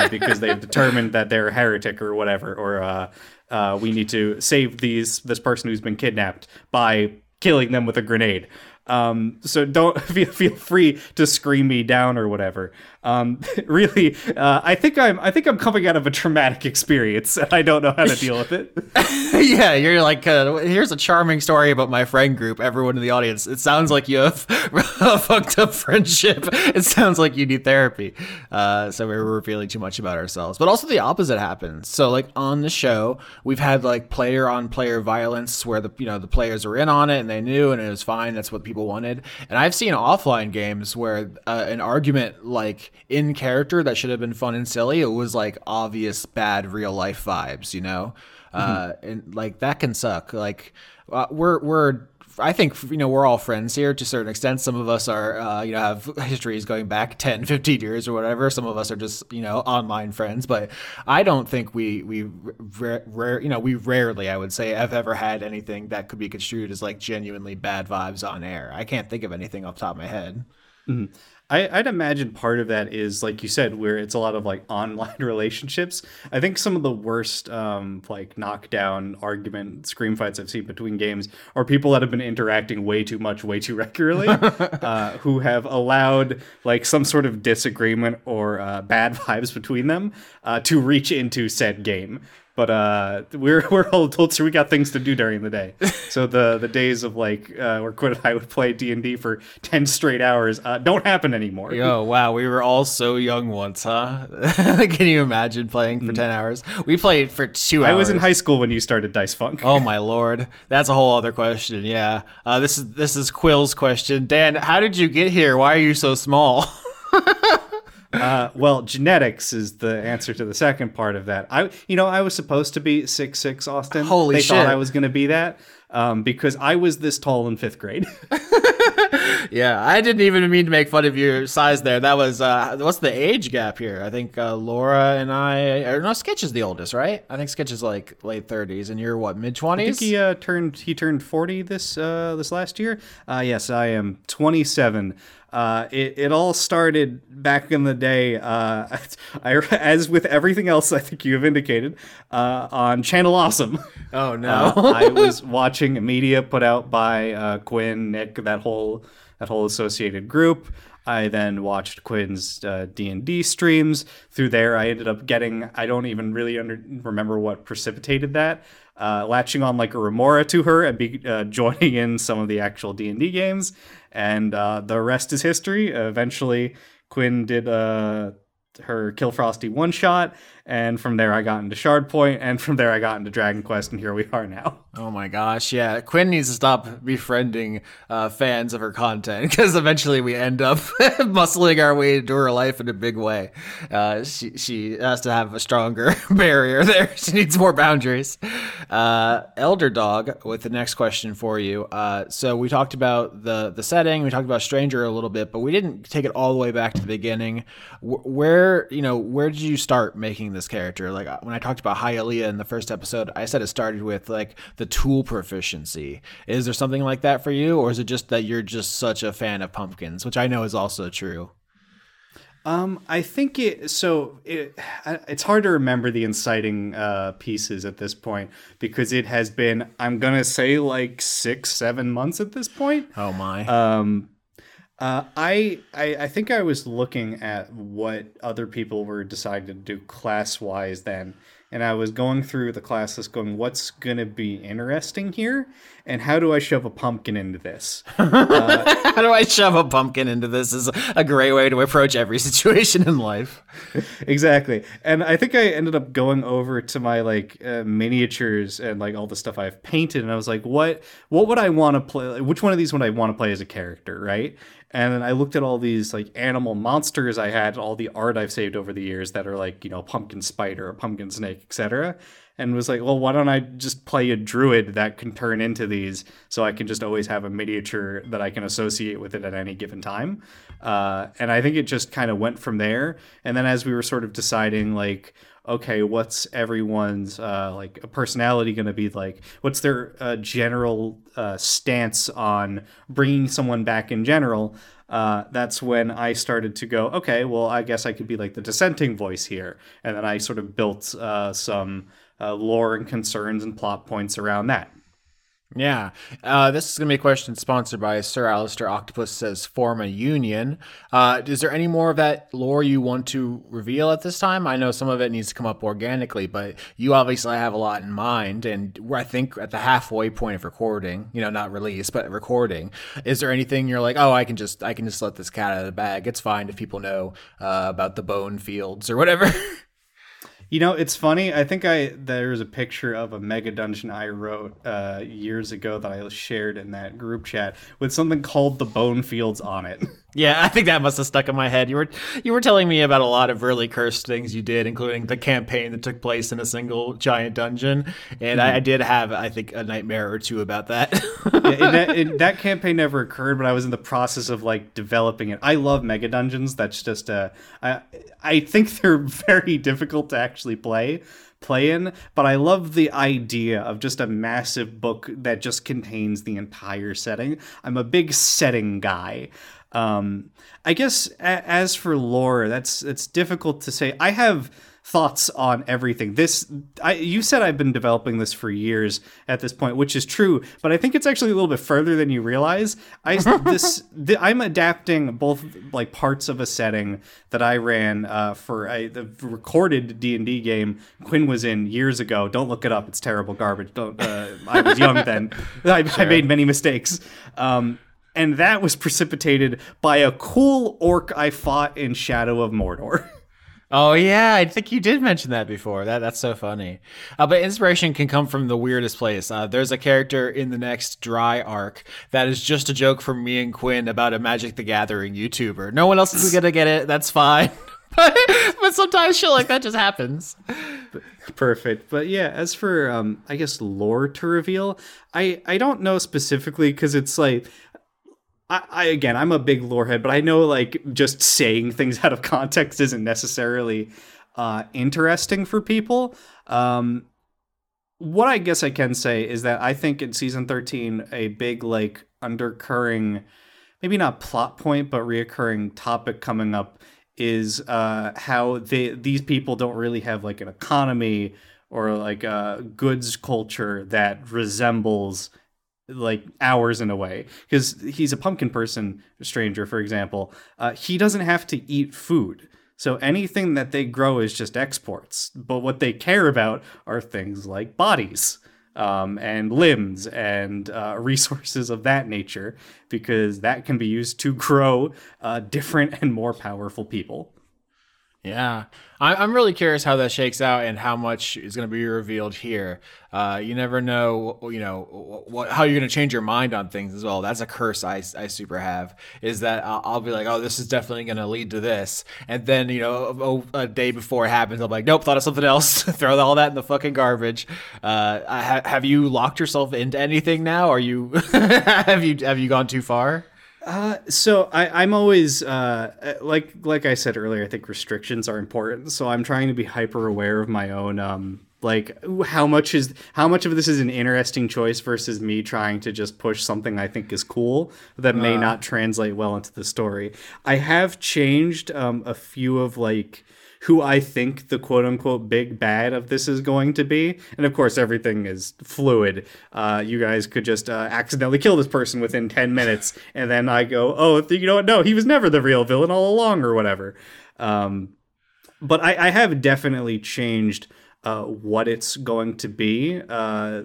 because they've determined that they're a heretic or whatever, or uh, we need to save these this person who's been kidnapped by killing them with a grenade. Um, so don't feel, feel free to scream me down or whatever. Um, really, uh, I think I'm I think I'm coming out of a traumatic experience and I don't know how to deal with it. yeah, you're like, uh, here's a charming story about my friend group. Everyone in the audience, it sounds like you have a fucked up friendship. It sounds like you need therapy. Uh, so we're revealing too much about ourselves. But also the opposite happens. So like on the show, we've had like player on player violence where the you know the players were in on it and they knew and it was fine. That's what people wanted. And I've seen offline games where uh, an argument like in character that should have been fun and silly, it was like obvious bad real life vibes. You know. Uh, and like that can suck. Like uh, we're we're I think you know we're all friends here to a certain extent. Some of us are uh, you know have histories going back 10, 15 years or whatever. Some of us are just you know online friends, but I don't think we we rare, you know we rarely I would say have ever had anything that could be construed as like genuinely bad vibes on air. I can't think of anything off the top of my head. Mm-hmm. I, would imagine part of that is like you said, where it's a lot of like online relationships. I think some of the worst um, like knockdown argument scream fights I've seen between games are people that have been interacting way too much, way too regularly, uh, who have allowed like some sort of disagreement or uh, bad vibes between them uh, to reach into said game but uh, we're we're all told so we got things to do during the day. So the the days of like uh, where Quinn and I would play D and D for ten straight hours uh, don't happen anymore. Yo, wow, we were all so young once, huh? Can you imagine playing for mm. ten hours? We played for two hours. I was in high school when you started Dice Funk. Oh my lord, that's a whole other question. Yeah, uh, this is this is Quill's question. Dan, how did you get here? Why are you so small? Uh, well, genetics is the answer to the second part of that. I, you know, I was supposed to be six six Austin. Holy they shit! Thought I was going to be that um, because I was this tall in fifth grade. yeah, I didn't even mean to make fun of your size there. That was uh, what's the age gap here? I think uh, Laura and I, or no, Sketch is the oldest, right? I think Sketch is like late thirties, and you're what mid twenties? I think he uh, turned he turned forty this uh, this last year. Uh, yes, I am twenty seven. Uh, it, it all started back in the day, uh, I, as with everything else I think you have indicated, uh, on Channel Awesome. Oh, no. Uh, I was watching media put out by uh, Quinn, Nick, that whole, that whole associated group. I then watched Quinn's uh, D and D streams. Through there, I ended up getting. I don't even really under, remember what precipitated that. Uh, latching on like a remora to her and be uh, joining in some of the actual D and D games, and uh, the rest is history. eventually, Quinn did uh, her Kill Frosty one shot, and from there I got into Shard Point, and from there I got into Dragon Quest, and here we are now. Oh my gosh, yeah. Quinn needs to stop befriending uh, fans of her content because eventually we end up muscling our way into her life in a big way. Uh, she she has to have a stronger barrier there. She needs more boundaries. Uh, Elder Dog with the next question for you. Uh, so we talked about the the setting, we talked about Stranger a little bit, but we didn't take it all the way back to the beginning. where you know where did you start making this character? Like when I talked about Hialeah in the first episode, I said it started with like the tool proficiency. Is there something like that for you, or is it just that you're just such a fan of pumpkins, which I know is also true? Um, I think it. So it, it's hard to remember the inciting uh, pieces at this point because it has been. I'm gonna say like six, seven months at this point. Oh my. Um, uh, I, I I think I was looking at what other people were deciding to do class wise then, and I was going through the class list, going, "What's gonna be interesting here, and how do I shove a pumpkin into this?" Uh, how do I shove a pumpkin into this? Is a great way to approach every situation in life. exactly, and I think I ended up going over to my like uh, miniatures and like all the stuff I've painted, and I was like, "What what would I want to play? Which one of these would I want to play as a character?" Right? And then I looked at all these like animal monsters I had, all the art I've saved over the years that are like, you know, pumpkin spider, a pumpkin snake, etc. And was like, well, why don't I just play a druid that can turn into these so I can just always have a miniature that I can associate with it at any given time? Uh, and I think it just kind of went from there. And then as we were sort of deciding, like, okay, what's everyone's uh, like personality going to be like? What's their uh, general uh, stance on bringing someone back in general? Uh, that's when I started to go, okay, well, I guess I could be like the dissenting voice here, and then I sort of built uh, some uh, lore and concerns and plot points around that. Yeah. Uh, this is going to be a question sponsored by Sir Alistair Octopus says form a union. Uh, is there any more of that lore you want to reveal at this time? I know some of it needs to come up organically, but you obviously have a lot in mind. And I think at the halfway point of recording, you know, not release, but recording, is there anything you're like, oh, I can just, I can just let this cat out of the bag. It's fine if people know uh, about the bone fields or whatever. You know, it's funny. I think I there's a picture of a mega dungeon I wrote uh, years ago that I shared in that group chat with something called the Bone Fields on it. Yeah, I think that must have stuck in my head. You were you were telling me about a lot of really cursed things you did, including the campaign that took place in a single giant dungeon, and mm-hmm. I, I, did have, I think, a nightmare or two about that. yeah, that, that, campaign never occurred, but I was in the process of like developing it. I love mega dungeons. That's just uh, I I think they're very difficult to actually play play in, but I love the idea of just a massive book that just contains the entire setting. I'm a big setting guy. Um, I guess a- as for lore, that's it's difficult to say. I have thoughts on everything. This, I, you said I've been developing this for years at this point, which is true, but I think it's actually a little bit further than you realize. I this, the, I'm adapting both like parts of a setting that I ran uh, for a the recorded D and D game Quinn was in years ago. Don't look it up; it's terrible garbage. Don't. Uh, I was young then. I, sure. I made many mistakes. Um, and that was precipitated by a cool orc I fought in Shadow of Mordor. Oh yeah, I think you did mention that before. That that's so funny. Uh, but inspiration can come from the weirdest place. Uh, there's a character in the next Dry arc that is just a joke from me and Quinn about a Magic the Gathering YouTuber. No one else is gonna get it. That's fine. but, but sometimes shit like that just happens. Perfect. But yeah, as for um, I guess lore to reveal, I I don't know specifically because it's like I, I, again, I'm a big lorehead, but I know like just saying things out of context isn't necessarily uh, interesting for people. Um, what I guess I can say is that I think in season 13, a big like undercurring, maybe not plot point, but reoccurring topic coming up is uh, how they these people don't really have like an economy or like a goods culture that resembles like ours in a way. Because he's a pumpkin person stranger for example. Uh, he doesn't have to eat food. So anything that they grow is just exports. But what they care about are things like bodies um, and limbs and uh, resources of that nature because that can be used to grow uh, different and more powerful people yeah, I'm really curious how that shakes out and how much is going to be revealed here. Uh, you never know, you know, what, how you're going to change your mind on things as well. That's a curse I, I super have is that I'll, be like, oh, this is definitely going to lead to this, and then you know, a, a, day before it happens, I'm like, nope, thought of something else. Throw all that in the fucking garbage. Uh, ha- have you locked yourself into anything now? Are you have you have you gone too far? Uh, so I, I'm always uh, like like I said earlier. I think restrictions are important. So I'm trying to be hyper aware of my own um, like how much is how much of this is an interesting choice versus me trying to just push something I think is cool that may uh. not translate well into the story. I have changed um, a few of like who I think the quote unquote big bad of this is going to be. And of course, everything is fluid. Uh, you guys could just uh, accidentally kill this person within 10 minutes, and then I go, oh, you know what? No, he was never the real villain all along, or whatever. Um, but I, I, have definitely changed uh, what it's going to be uh,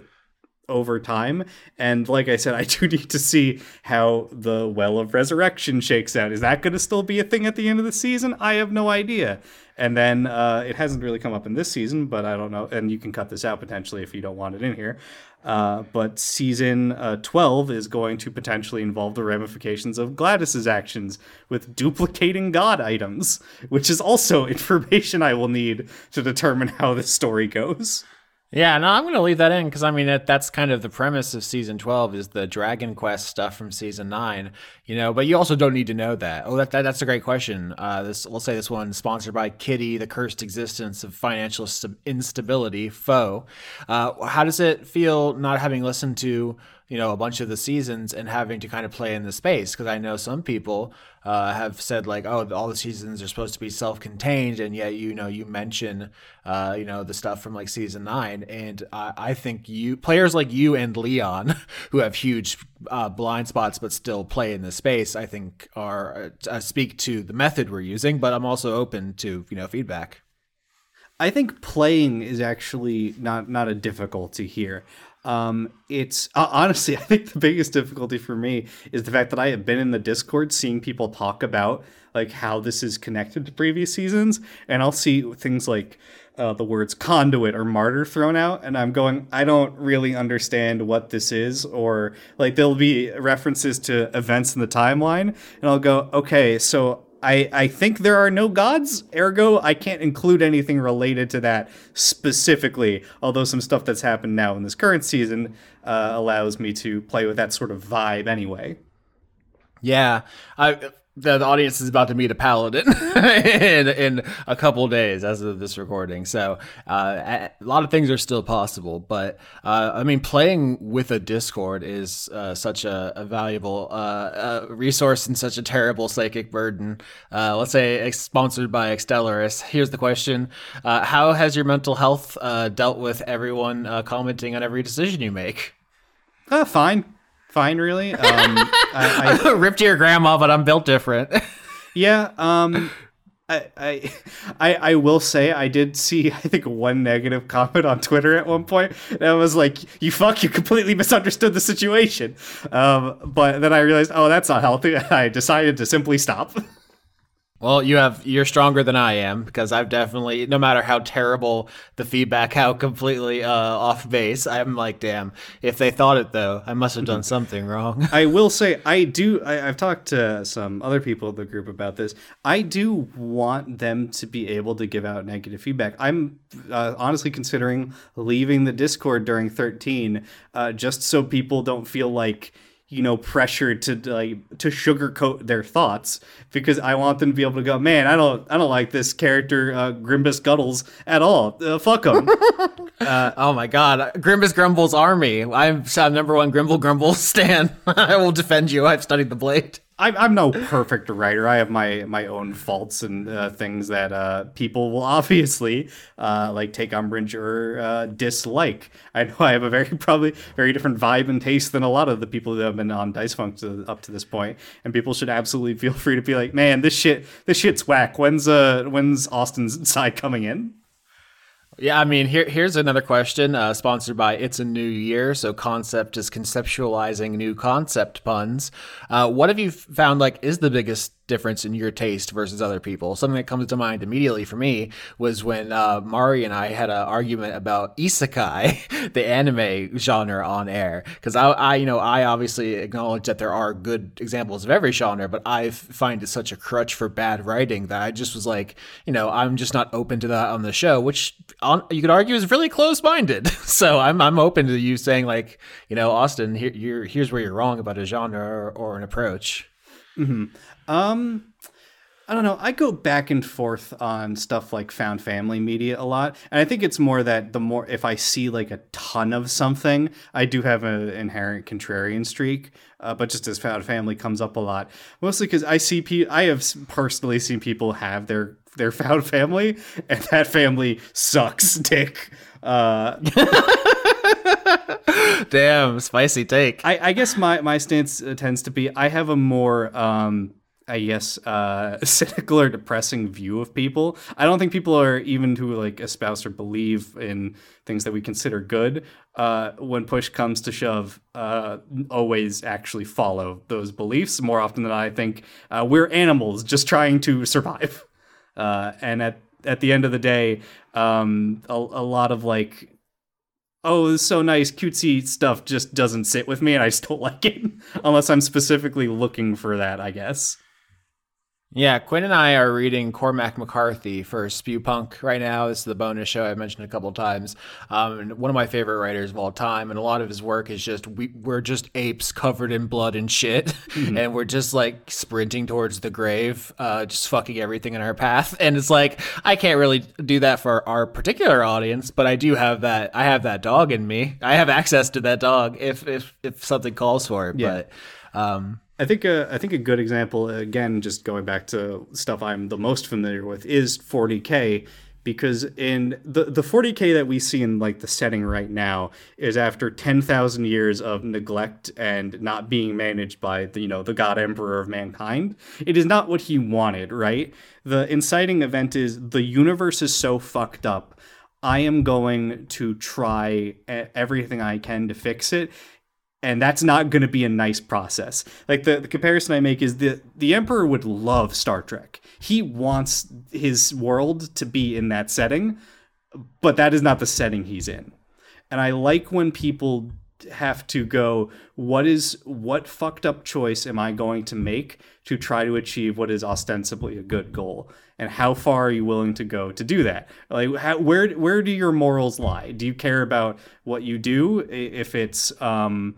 over time. And like I said, I do need to see how the Well of Resurrection shakes out. Is that going to still be a thing at the end of the season? I have no idea. And then uh, it hasn't really come up in this season, but I don't know. And you can cut this out potentially if you don't want it in here. Uh, but season uh, 12 is going to potentially involve the ramifications of Gladys's actions with duplicating God items, which is also information I will need to determine how this story goes. Yeah, no, I'm going to leave that in because I mean that, that's kind of the premise of season 12 is the Dragon Quest stuff from season nine, you know. But you also don't need to know that. Oh, that, that that's a great question. Uh, this we'll say this one sponsored by Kitty, the cursed existence of financial instability. Foe. Uh, how does it feel not having listened to you know a bunch of the seasons and having to kind of play in the space because I know some people uh, have said like oh all the seasons are supposed to be self-contained and yet you know you mention uh, you know the stuff from like season nine and I, I think you players like you and Leon who have huge uh, blind spots but still play in the space I think are uh, speak to the method we're using but I'm also open to you know feedback. I think playing is actually not not a difficulty here. Um, it's uh, honestly, I think the biggest difficulty for me is the fact that I have been in the Discord seeing people talk about like how this is connected to previous seasons, and I'll see things like uh, the words conduit or martyr thrown out, and I'm going, I don't really understand what this is, or like there'll be references to events in the timeline, and I'll go, okay, so I, I think there are no gods, ergo, I can't include anything related to that specifically, although some stuff that's happened now in this current season uh, allows me to play with that sort of vibe anyway. Yeah, I the, the, audience is about to meet a paladin in, in a couple days as of this recording. So uh, a lot of things are still possible. But uh, I mean, playing with a Discord is uh, such a, a valuable uh, uh, resource and such a terrible psychic burden. Uh, let's say sponsored by Extellaris. Here's the question How has your mental health dealt with everyone commenting on every decision you make? fine fine, really. Um, I, I ripped your grandma, but I'm built different. yeah. Um, I, I, I, I will say I did see I think one negative comment on Twitter at one point that was like you fuck you completely misunderstood the situation, um, but then I realized oh that's not healthy. I decided to simply stop. Well, you have you're stronger than I am because I've definitely no matter how terrible the feedback, how completely uh, off base, I'm like, damn. If they thought it though, I must have done something wrong. I will say I do. I, have talked to some other people in the group about this. I do want them to be able to give out negative feedback. I'm uh, honestly considering leaving the Discord during 13, uh, just so people don't feel like you know pressured to like to sugarcoat their thoughts because I want them to be able to go, man, I don't I don't like this character uh, Grimbus Guttles at all. Uh, fuck him. uh, oh my god, Grimbus Grumble's army. I'm, I'm number one Grimble Grumble Stan. I will defend you. I've studied the blade. I'm, I'm no perfect writer. I have my my own faults and uh, things that uh, people will obviously uh, like take umbrage or uh, dislike. I know I have a very probably very different vibe and taste than a lot of the people that have been on Dice Funk to, up to this point, and people should absolutely feel free to be like, man, this shit this shit's whack. When's uh when's Austin's side coming in? Yeah, I mean, here here's another question uh, sponsored by It's a New Year. So, concept is conceptualizing new concept puns. Uh, what have you found like is the biggest difference in your taste versus other people. Something that comes to mind immediately for me was when uh, Mari and I had an argument about isekai, the anime genre, on air. Because I, I, you know, I obviously acknowledge that there are good examples of every genre, but I find it such a crutch for bad writing that I just was like, you know, I'm just not open to that on the show, which on, you could argue is really close-minded. so I'm I'm open to you saying like, you know, Austin, here, here's where you're wrong about a genre or, or an approach. Mm-hmm. Um, I don't know. I go back and forth on stuff like found family media a lot, and I think it's more that the more if I see like a ton of something, I do have an inherent contrarian streak. Uh, but just as found family comes up a lot, mostly because I see pe- I have personally seen people have their their found family, and that family sucks dick. Uh, Damn, spicy take. I, I guess my my stance uh, tends to be I have a more um I guess uh, cynical or depressing view of people. I don't think people are even who like espouse or believe in things that we consider good. Uh, when push comes to shove, uh, always actually follow those beliefs more often than I think. Uh, we're animals just trying to survive, uh, and at at the end of the day, um, a, a lot of like oh, it's so nice, cutesy stuff just doesn't sit with me, and I don't like it unless I'm specifically looking for that, I guess. Yeah, Quinn and I are reading Cormac McCarthy for Spewpunk right now. This is the bonus show I mentioned a couple times. Um, one of my favorite writers of all time, and a lot of his work is just we, we're just apes covered in blood and shit, mm-hmm. and we're just like sprinting towards the grave, uh, just fucking everything in our path. And it's like I can't really do that for our particular audience, but I do have that. I have that dog in me. I have access to that dog if if if something calls for it. Yeah. But um, I think a, I think a good example, again, just going back to stuff I'm the most familiar with, is 40k, because in the the 40k that we see in like the setting right now is after 10,000 years of neglect and not being managed by the you know the god emperor of mankind. It is not what he wanted, right? The inciting event is the universe is so fucked up I am going to try everything I can to fix it. And that's not going to be a nice process. Like the, the comparison I make is the the emperor would love Star Trek. He wants his world to be in that setting, but that is not the setting he's in. And I like when people have to go what is what fucked up choice am i going to make to try to achieve what is ostensibly a good goal and how far are you willing to go to do that like how, where where do your morals lie do you care about what you do if it's um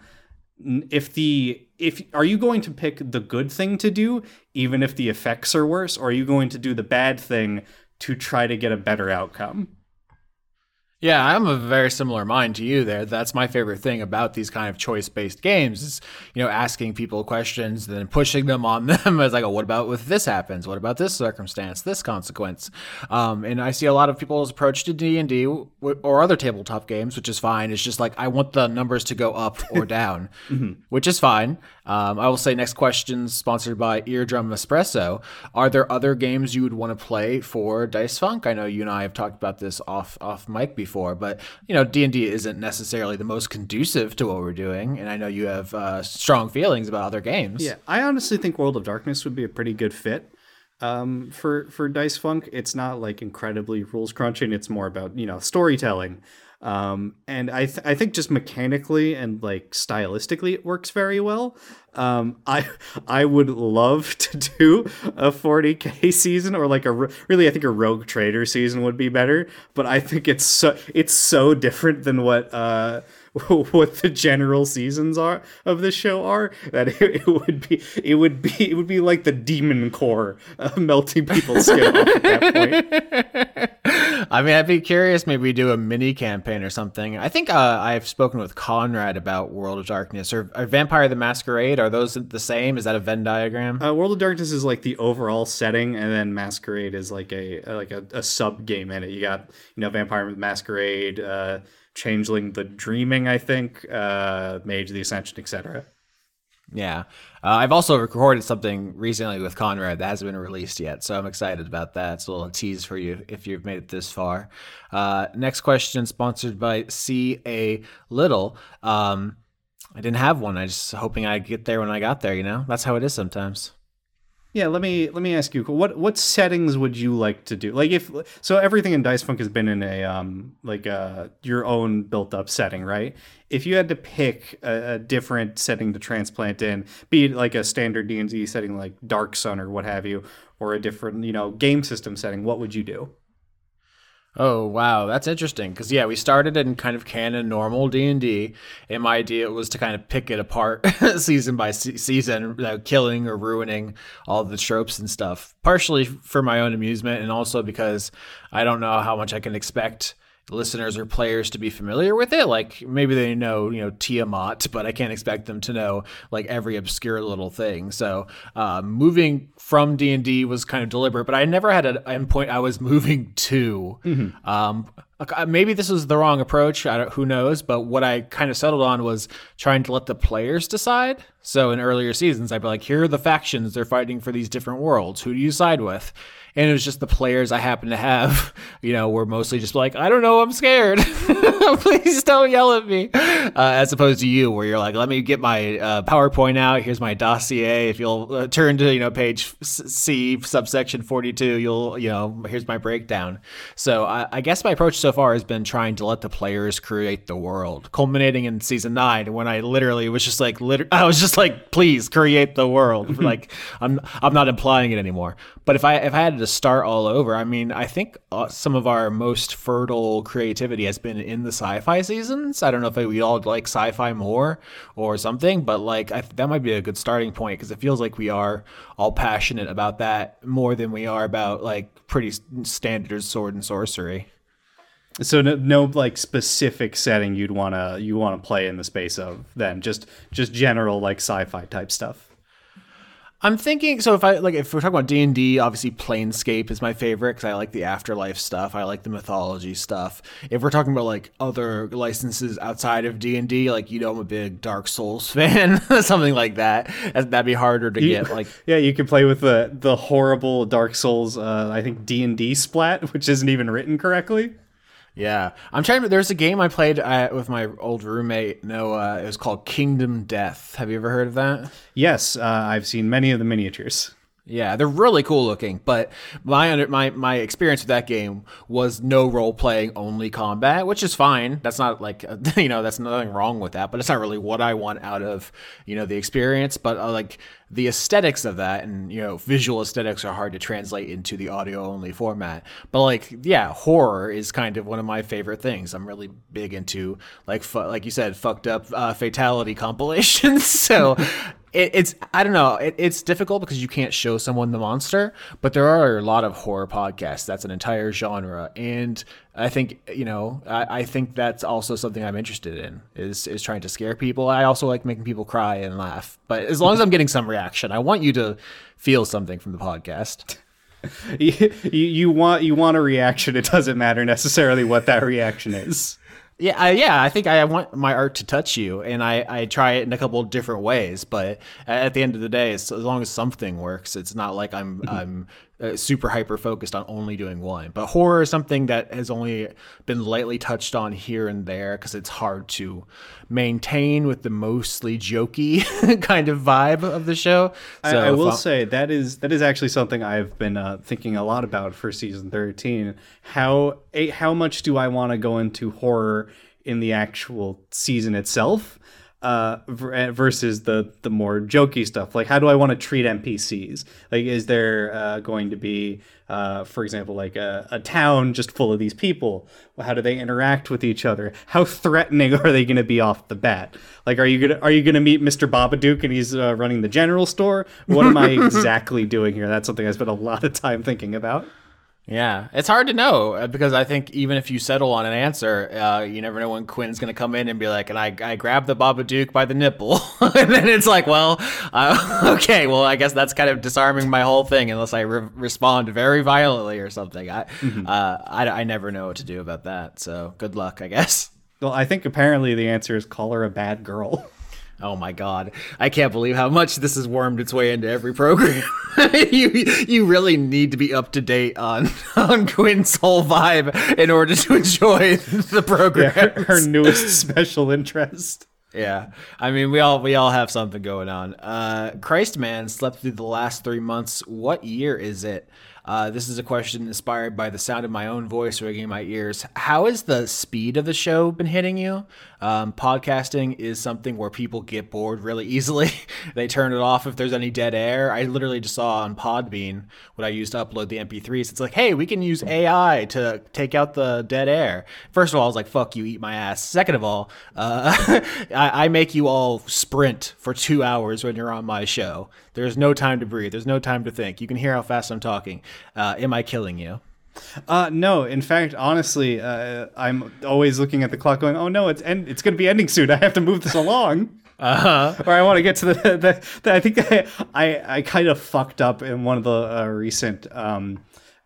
if the if are you going to pick the good thing to do even if the effects are worse or are you going to do the bad thing to try to get a better outcome yeah, I'm a very similar mind to you there. That's my favorite thing about these kind of choice-based games is, you know, asking people questions, then pushing them on them as like, oh, what about if this happens? What about this circumstance, this consequence? Um, and I see a lot of people's approach to D and D or other tabletop games, which is fine. It's just like I want the numbers to go up or down, mm-hmm. which is fine. Um, I will say next question, sponsored by Eardrum Espresso. Are there other games you would want to play for Dice Funk? I know you and I have talked about this off off mic before, but you know D and D isn't necessarily the most conducive to what we're doing, and I know you have uh, strong feelings about other games. Yeah, I honestly think World of Darkness would be a pretty good fit um, for for Dice Funk. It's not like incredibly rules crunching. It's more about you know storytelling. Um, and I th- I think just mechanically and like stylistically it works very well. Um, I I would love to do a 40k season or like a really I think a Rogue Trader season would be better. But I think it's so it's so different than what uh what the general seasons are of the show are that it, it, would be it would be it would be like the demon core uh, melting people's skin off at that point. I mean, I'd be curious. Maybe do a mini campaign or something. I think uh, I've spoken with Conrad about World of Darkness or, or, Vampire the Masquerade. Are those the same? Is that a Venn diagram? Uh, World of Darkness is like the overall setting, and then Masquerade is like a like a, a sub game in it. You got you know Vampire the Masquerade. Uh, Changeling the Dreaming, I think, uh, Mage the Ascension, etc. Yeah. Uh, I've also recorded something recently with Conrad that hasn't been released yet, so I'm excited about that. It's a little tease for you if you've made it this far. Uh, next question, sponsored by C.A. Little. Um, I didn't have one. I just hoping I'd get there when I got there, you know? That's how it is sometimes. Yeah, let me let me ask you what what settings would you like to do? Like if so everything in Dice Funk has been in a um like uh your own built up setting, right? If you had to pick a, a different setting to transplant in, be it like a standard D&D setting like Dark Sun or what have you, or a different, you know, game system setting, what would you do? Oh wow, that's interesting. Because yeah, we started in kind of canon normal D and D, and my idea was to kind of pick it apart season by se- season, uh, killing or ruining all the tropes and stuff. Partially for my own amusement, and also because I don't know how much I can expect listeners or players to be familiar with it. Like maybe they know, you know, Tiamat, but I can't expect them to know like every obscure little thing. So uh, moving from D and D was kind of deliberate, but I never had an endpoint I was moving to. Mm-hmm. Um, maybe this was the wrong approach. who knows? But what I kind of settled on was trying to let the players decide. So in earlier seasons, I'd be like, here are the factions they're fighting for these different worlds. Who do you side with? And it was just the players I happen to have, you know, were mostly just like, I don't know, I'm scared. Please don't yell at me. Uh, as opposed to you, where you're like, let me get my uh, PowerPoint out. Here's my dossier. If you'll uh, turn to, you know, page C, subsection 42, you'll, you know, here's my breakdown. So I, I guess my approach so far has been trying to let the players create the world, culminating in season nine when I literally was just like, liter- I was just like, please create the world. like, I'm, I'm not implying it anymore. But if I, if I had to start all over. I mean, I think uh, some of our most fertile creativity has been in the sci-fi seasons. I don't know if we all like sci-fi more or something, but like I, that might be a good starting point because it feels like we are all passionate about that more than we are about like pretty standard sword and sorcery. So no, no like specific setting you'd wanna you wanna play in the space of then just just general like sci-fi type stuff. I'm thinking so if I like if we're talking about D and D, obviously Planescape is my favorite because I like the afterlife stuff. I like the mythology stuff. If we're talking about like other licenses outside of D and D, like you know I'm a big Dark Souls fan, something like that. That'd be harder to you, get. Like yeah, you can play with the the horrible Dark Souls. Uh, I think D and D splat, which isn't even written correctly. Yeah, I'm trying to. There's a game I played uh, with my old roommate Noah. It was called Kingdom Death. Have you ever heard of that? Yes, uh, I've seen many of the miniatures. Yeah, they're really cool looking, but my under, my my experience with that game was no role playing, only combat, which is fine. That's not like you know, that's nothing wrong with that, but it's not really what I want out of you know the experience. But uh, like the aesthetics of that, and you know, visual aesthetics are hard to translate into the audio only format. But like, yeah, horror is kind of one of my favorite things. I'm really big into like fu- like you said, fucked up uh, fatality compilations. so it, it's I don't know. It, it's difficult because you can't show someone the monster, but there are a lot of horror podcasts. That's an entire genre, and I think you know. I, I think that's also something I'm interested in is is trying to scare people. I also like making people cry and laugh, but as long as I'm getting some reaction, I want you to feel something from the podcast. you, you want you want a reaction. It doesn't matter necessarily what that reaction is. Yeah, I, yeah. I think I want my art to touch you, and I, I try it in a couple of different ways. But at the end of the day, as long as something works, it's not like I'm mm-hmm. I'm uh, super hyper focused on only doing one. But horror is something that has only been lightly touched on here and there because it's hard to maintain with the mostly jokey kind of vibe of the show. So I, I will say that is that is actually something I've been uh, thinking a lot about for season thirteen. How a, how much do I want to go into horror in the actual season itself? Uh, eh, versus the the more jokey stuff. Like, how do I want to treat NPCs? Like, is there uh, going to be, uh, for example, like a, a town just full of these people? Well, how do they interact with each other? How threatening are they going to be off the bat? Like, are you gonna are you gonna meet Mr. Babadook and he's uh, running the general store? What am I exactly doing here? That's something I spent a lot of time thinking about. Yeah, it's hard to know uh, because I think even if you settle on an answer, uh, you never know when Quinn's going to come in and be like, and I, I grabbed the Babadook by the nipple. and then it's like, well, uh, okay, well, I guess that's kind of disarming my whole thing unless I re- respond very violently or something. I, mm-hmm. uh, I, I never know what to do about that. So good luck, I guess. Well, I think apparently the answer is call her a bad girl. Oh my god. I can't believe how much this has wormed its way into every program. you you really need to be up to date on on Quinn's whole vibe in order to enjoy the program. Yeah, her, her newest special interest. Yeah, I mean, we all we all have something going on. Uh, Christ Man slept through the last three months. What year is it? Uh, this is a question inspired by the sound of my own voice ringing in my ears. How has the speed of the show been hitting you? Um, podcasting is something where people get bored really easily. they turn it off if there's any dead air. I literally just saw on Podbean what I used to upload the MP3s. It's like, hey, we can use AI to take out the dead air. First of all, I was like, fuck you, eat my ass. Second of all, uh, I, I make you all sprint for two hours when you're on my show. There's no time to breathe. There's no time to think. You can hear how fast I'm talking. Uh, am I killing you? Uh, no, in fact, honestly, uh, I'm always looking at the clock, going, "Oh no, it's end- it's going to be ending soon. I have to move this along." Uh-huh. Or I want to get to the, the, the I think I, I, I kind of fucked up in one of the uh, recent um,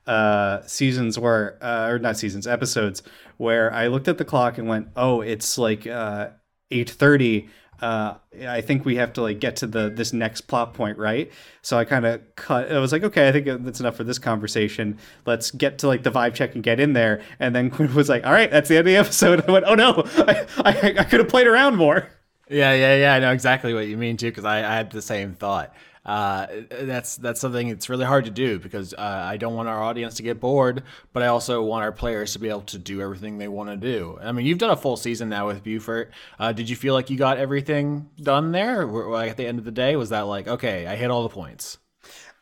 uh, seasons where, uh, or not seasons, episodes where I looked at the clock and went, "Oh, it's like uh, eight thirty uh, I think we have to like get to the this next plot point, right? So I kind of cut. I was like, okay, I think that's enough for this conversation. Let's get to like the vibe check and get in there. And then Quinn was like, all right, that's the end of the episode. I went, oh no, I I, I could have played around more. Yeah, yeah, yeah. I know exactly what you mean too, because I, I had the same thought uh, that's that's something it's really hard to do because uh, I don't want our audience to get bored, but I also want our players to be able to do everything they want to do. I mean, you've done a full season now with Beaufort. Uh, did you feel like you got everything done there? Like at the end of the day, was that like okay, I hit all the points?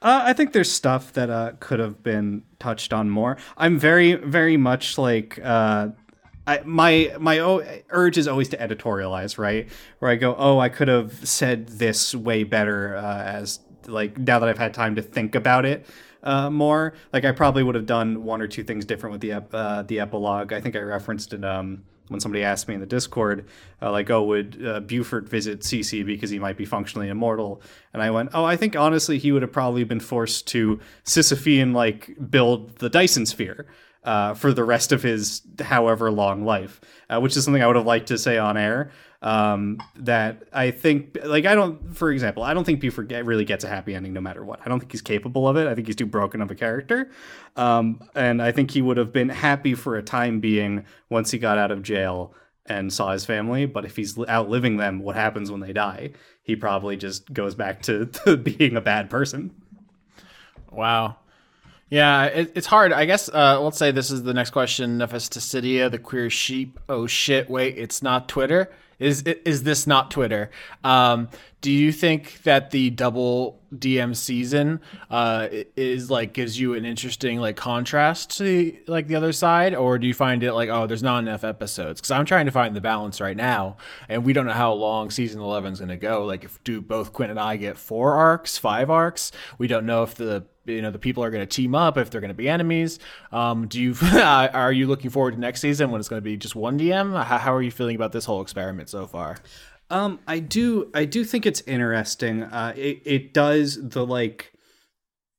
Uh, I think there's stuff that uh, could have been touched on more. I'm very, very much like uh, I, my my urge is always to editorialize, right? Where I go, oh, I could have said this way better uh, as like now that I've had time to think about it uh, more. Like I probably would have done one or two things different with the ep- uh, the epilogue. I think I referenced it um, when somebody asked me in the Discord, uh, like, oh, would uh, Beaufort visit CC because he might be functionally immortal? And I went, oh, I think honestly he would have probably been forced to Sisyphean like build the Dyson sphere uh, for the rest of his however long life, uh, which is something I would have liked to say on air. Um, that I think, like, I don't, for example, I don't think Beaufort get, really gets a happy ending no matter what. I don't think he's capable of it. I think he's too broken of a character. Um, and I think he would have been happy for a time being once he got out of jail and saw his family. But if he's outliving them, what happens when they die? He probably just goes back to, to being a bad person. Wow. Yeah, it, it's hard. I guess uh, let's say this is the next question. Nephesticidia, the queer sheep. Oh shit! Wait, it's not Twitter. Is is this not Twitter? Um, do you think that the double DM season uh, is like gives you an interesting like contrast to the, like the other side, or do you find it like oh there's not enough episodes? Because I'm trying to find the balance right now, and we don't know how long season 11 is going to go. Like if do both Quinn and I get four arcs, five arcs? We don't know if the you know the people are going to team up if they're going to be enemies. Um, do you are you looking forward to next season when it's going to be just one dm how, how, are you feeling about this whole experiment so far? Um, i do i do think it's interesting. Uh, it, it does the like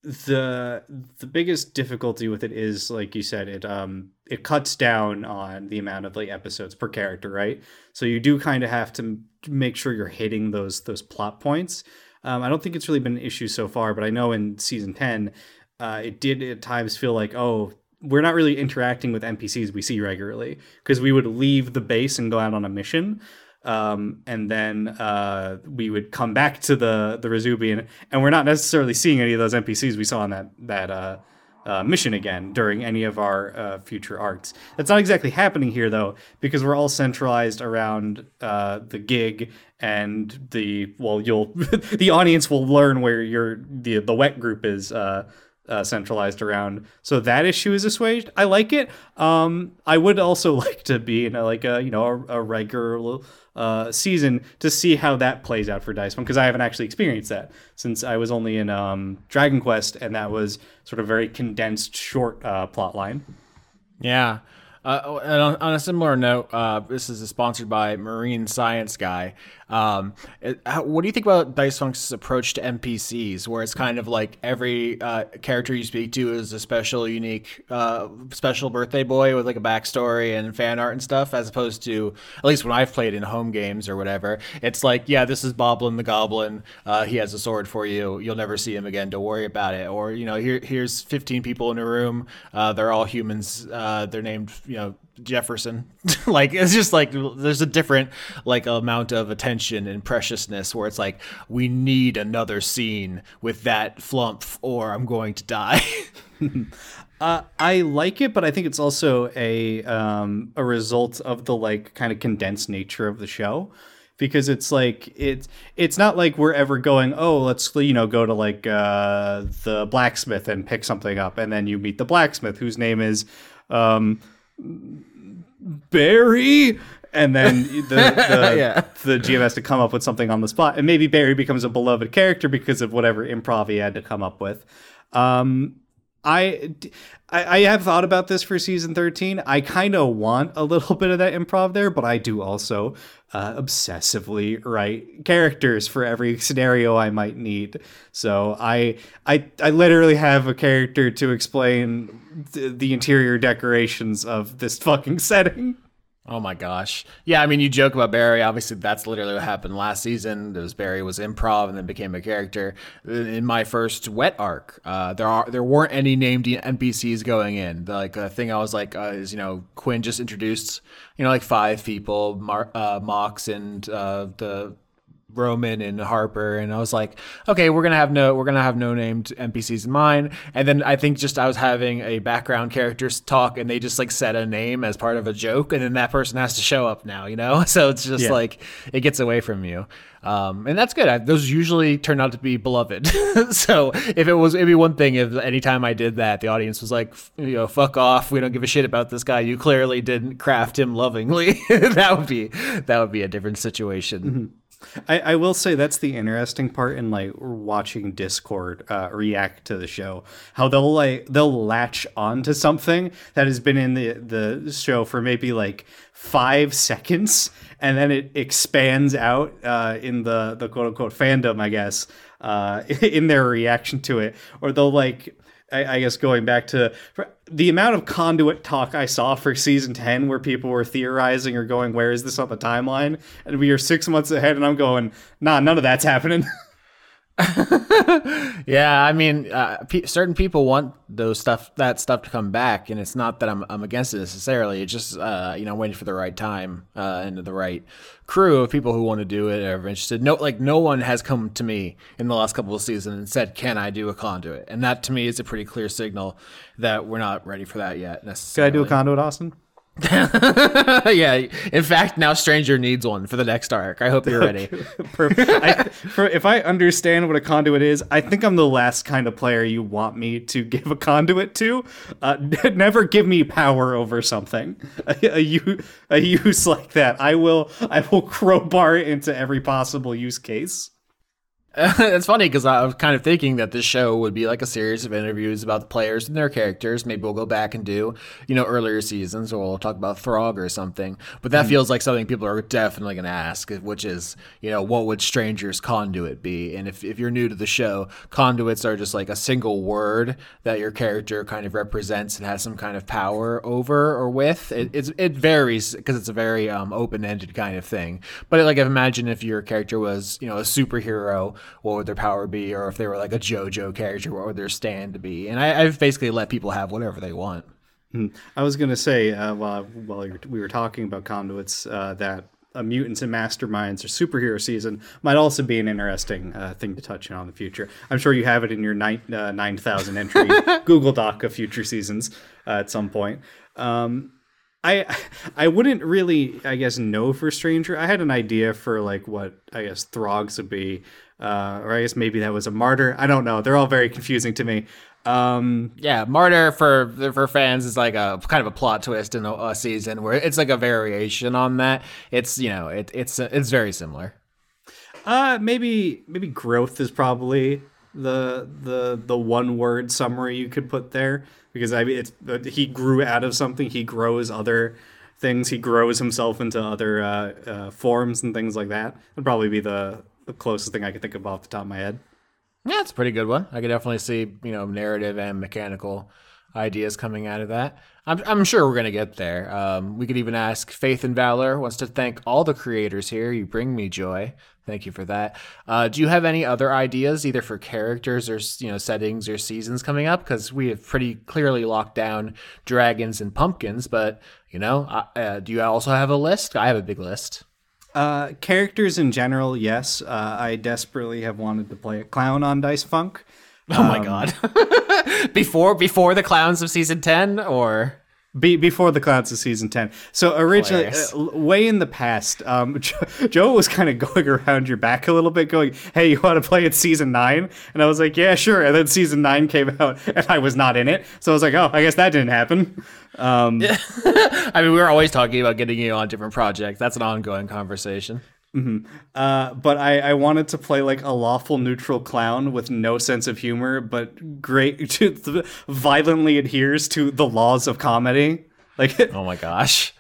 the the biggest difficulty with it is like you said it um it cuts down on the amount of like episodes per character right? So you do kind of have to make sure you're hitting those those plot points um, I don't think it's really been an issue so far, but I know in season 10, uh, it did at times feel like, oh, we're not really interacting with NPCs we see regularly because we would leave the base and go out on a mission. Um, and then uh, we would come back to the the Razubian, and we're not necessarily seeing any of those NPCs we saw in that that uh, uh, mission again during any of our uh, future arcs. That's not exactly happening here though, because we're all centralized around uh, the gig and the well, you'll the audience will learn where your the the wet group is. Uh, centralized around. So that issue is assuaged. I like it. Um, I would also like to be in a, like a you know a, a regular uh, season to see how that plays out for Dice One because I haven't actually experienced that since I was only in um, Dragon Quest and that was sort of very condensed, short uh, plot line. Yeah. Uh, and on, on, a similar note, uh, this is sponsored by Marine Science Guy. Um, it, how, what do you think about Dice Funk's approach to NPCs, where it's kind of like every uh, character you speak to is a special, unique, uh, special birthday boy with like a backstory and fan art and stuff, as opposed to at least when I've played in home games or whatever, it's like, yeah, this is Boblin the Goblin. Uh, he has a sword for you. You'll never see him again. Don't worry about it. Or you know, here here's 15 people in a room. Uh, they're all humans. Uh, they're named, you know, Jefferson. like it's just like there's a different like amount of attention and preciousness where it's like we need another scene with that flump or I'm going to die. uh, I like it, but I think it's also a um, a result of the like kind of condensed nature of the show because it's like it's it's not like we're ever going oh let's you know go to like uh, the blacksmith and pick something up and then you meet the blacksmith whose name is um, Barry, and then the the, yeah. the GM has to come up with something on the spot, and maybe Barry becomes a beloved character because of whatever improv he had to come up with. Um, I, I, have thought about this for season 13. I kind of want a little bit of that improv there, but I do also uh, obsessively write characters for every scenario I might need. So I, I, I literally have a character to explain the interior decorations of this fucking setting. Oh my gosh. Yeah, I mean, you joke about Barry. Obviously, that's literally what happened last season. There was Barry was improv and then became a character. In my first wet arc, uh, there are there weren't any named NPCs going in. The, like the thing I was like uh, is you know Quinn just introduced you know like five people, Mar- uh, Mox and uh, the Roman and Harper, and I was like, okay, we're gonna have no, we're gonna have no named NPCs in mind. And then I think just I was having a background characters talk, and they just like set a name as part of a joke, and then that person has to show up now, you know. So it's just yeah. like it gets away from you, um, and that's good. I, those usually turn out to be beloved. so if it was, it'd be one thing if anytime I did that, the audience was like, you know, fuck off. We don't give a shit about this guy. You clearly didn't craft him lovingly. that would be that would be a different situation. Mm-hmm. I, I will say that's the interesting part in like watching Discord uh, react to the show. How they'll like they'll latch onto something that has been in the the show for maybe like five seconds, and then it expands out uh, in the the quote unquote fandom, I guess, uh, in their reaction to it, or they'll like I, I guess going back to the amount of conduit talk I saw for season 10 where people were theorizing or going, where is this on the timeline? And we are six months ahead, and I'm going, nah, none of that's happening. yeah, I mean, uh, certain people want those stuff, that stuff to come back, and it's not that I'm, I'm against it necessarily. It's just, uh, you know, waiting for the right time uh, and the right crew of people who want to do it or are interested. No, like no one has come to me in the last couple of seasons and said, "Can I do a conduit?" And that to me is a pretty clear signal that we're not ready for that yet. Necessarily. Can I do a conduit, Austin? yeah. In fact, now Stranger needs one for the next arc. I hope you're ready. I, for, if I understand what a conduit is, I think I'm the last kind of player you want me to give a conduit to. Uh, never give me power over something. A use like that, I will. I will crowbar it into every possible use case. it's funny because I was kind of thinking that this show would be like a series of interviews about the players and their characters. Maybe we'll go back and do, you know, earlier seasons, or we'll talk about Throg or something. But that mm. feels like something people are definitely going to ask, which is, you know, what would Stranger's conduit be? And if, if you're new to the show, conduits are just like a single word that your character kind of represents and has some kind of power over or with. It, it's, it varies because it's a very um, open ended kind of thing. But like, I imagine if your character was, you know, a superhero what would their power be, or if they were like a JoJo character, what would their stand be? And I, have basically let people have whatever they want. Hmm. I was going to say uh, while while we were talking about conduits uh, that a mutants and masterminds or superhero season might also be an interesting uh, thing to touch on in the future. I'm sure you have it in your nine uh, nine thousand entry Google Doc of future seasons uh, at some point. Um, I I wouldn't really I guess know for Stranger. I had an idea for like what I guess Throgs would be, uh, or I guess maybe that was a martyr. I don't know. They're all very confusing to me. Um, yeah, martyr for for fans is like a kind of a plot twist in a, a season where it's like a variation on that. It's you know it, it's it's very similar. Uh, maybe maybe growth is probably the the the one word summary you could put there because I mean it's he grew out of something. He grows other things. He grows himself into other uh, uh, forms and things like that. It would probably be the the closest thing I could think of off the top of my head. Yeah, it's a pretty good one. I could definitely see, you know, narrative and mechanical ideas coming out of that. I'm, I'm sure we're to get there. Um, we could even ask Faith and Valor wants to thank all the creators here. You bring me joy. Thank you for that. Uh, do you have any other ideas, either for characters or you know settings or seasons coming up? Because we have pretty clearly locked down dragons and pumpkins, but you know, uh do you also have a list? I have a big list. Uh, characters in general, yes. Uh, I desperately have wanted to play a clown on Dice Funk. Oh um, my god! before before the clowns of season ten, or be, before the clowns of season 10 so originally uh, way in the past um, joe, joe was kind of going around your back a little bit going hey you want to play it season 9 and i was like yeah sure. And then season 9 came out and i was not in it. So i was like oh i guess that didn't happen. Um, i mean we were always talking about getting you on different projects. That's an ongoing conversation Mm-hmm. Uh, but I, I wanted to play like a lawful neutral clown with no sense of humor, but great violently adheres to the laws of comedy. Like, oh my gosh,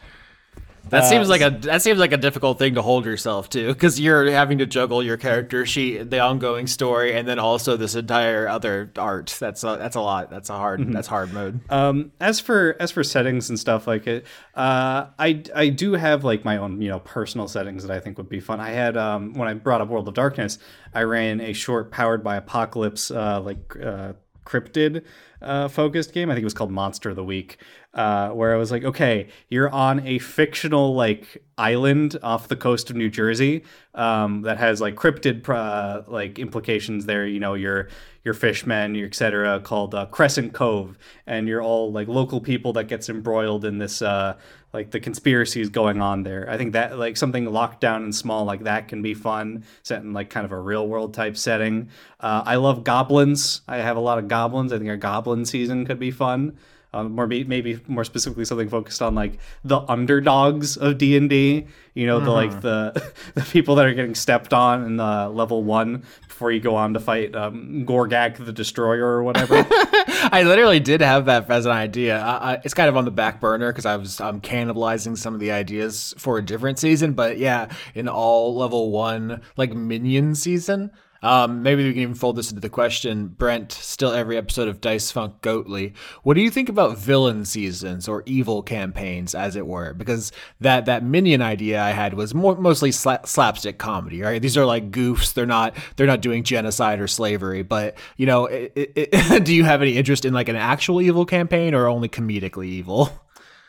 that uh, seems like a that seems like a difficult thing to hold yourself to because you're having to juggle your character sheet, the ongoing story, and then also this entire other art. That's a, that's a lot. That's a hard mm-hmm. that's hard mode. Um, as for as for settings and stuff like it, uh, I I do have like my own you know personal settings that I think would be fun. I had um when I brought up World of Darkness, I ran a short powered by Apocalypse uh, like uh, cryptid uh, focused game. I think it was called Monster of the Week, uh, where I was like, okay, you're on a fictional like island off the coast of New Jersey um, that has like cryptid uh, like implications there. You know, you're your fishmen, your etc. Called uh, Crescent Cove, and you're all like local people that gets embroiled in this uh, like the conspiracies going on there. I think that like something locked down and small like that can be fun, set in like kind of a real world type setting. Uh, I love goblins. I have a lot of goblins. I think a goblin season could be fun. Um, more maybe more specifically something focused on like the underdogs of D and D. You know, the like mm-hmm. the the people that are getting stepped on in the level one before you go on to fight um, Gorgak the Destroyer or whatever. I literally did have that as an idea. I, I, it's kind of on the back burner because I was um, cannibalizing some of the ideas for a different season. But yeah, in all level one like minion season, Um, maybe we can even fold this into the question, Brent. Still, every episode of Dice Funk Goatly. What do you think about villain seasons or evil campaigns, as it were? Because that that minion idea I had was more mostly sla- slapstick comedy, right? These are like goofs. They're not they're not doing genocide or slavery. But you know, it, it, it, do you have any interest in like an actual evil campaign or only comedically evil?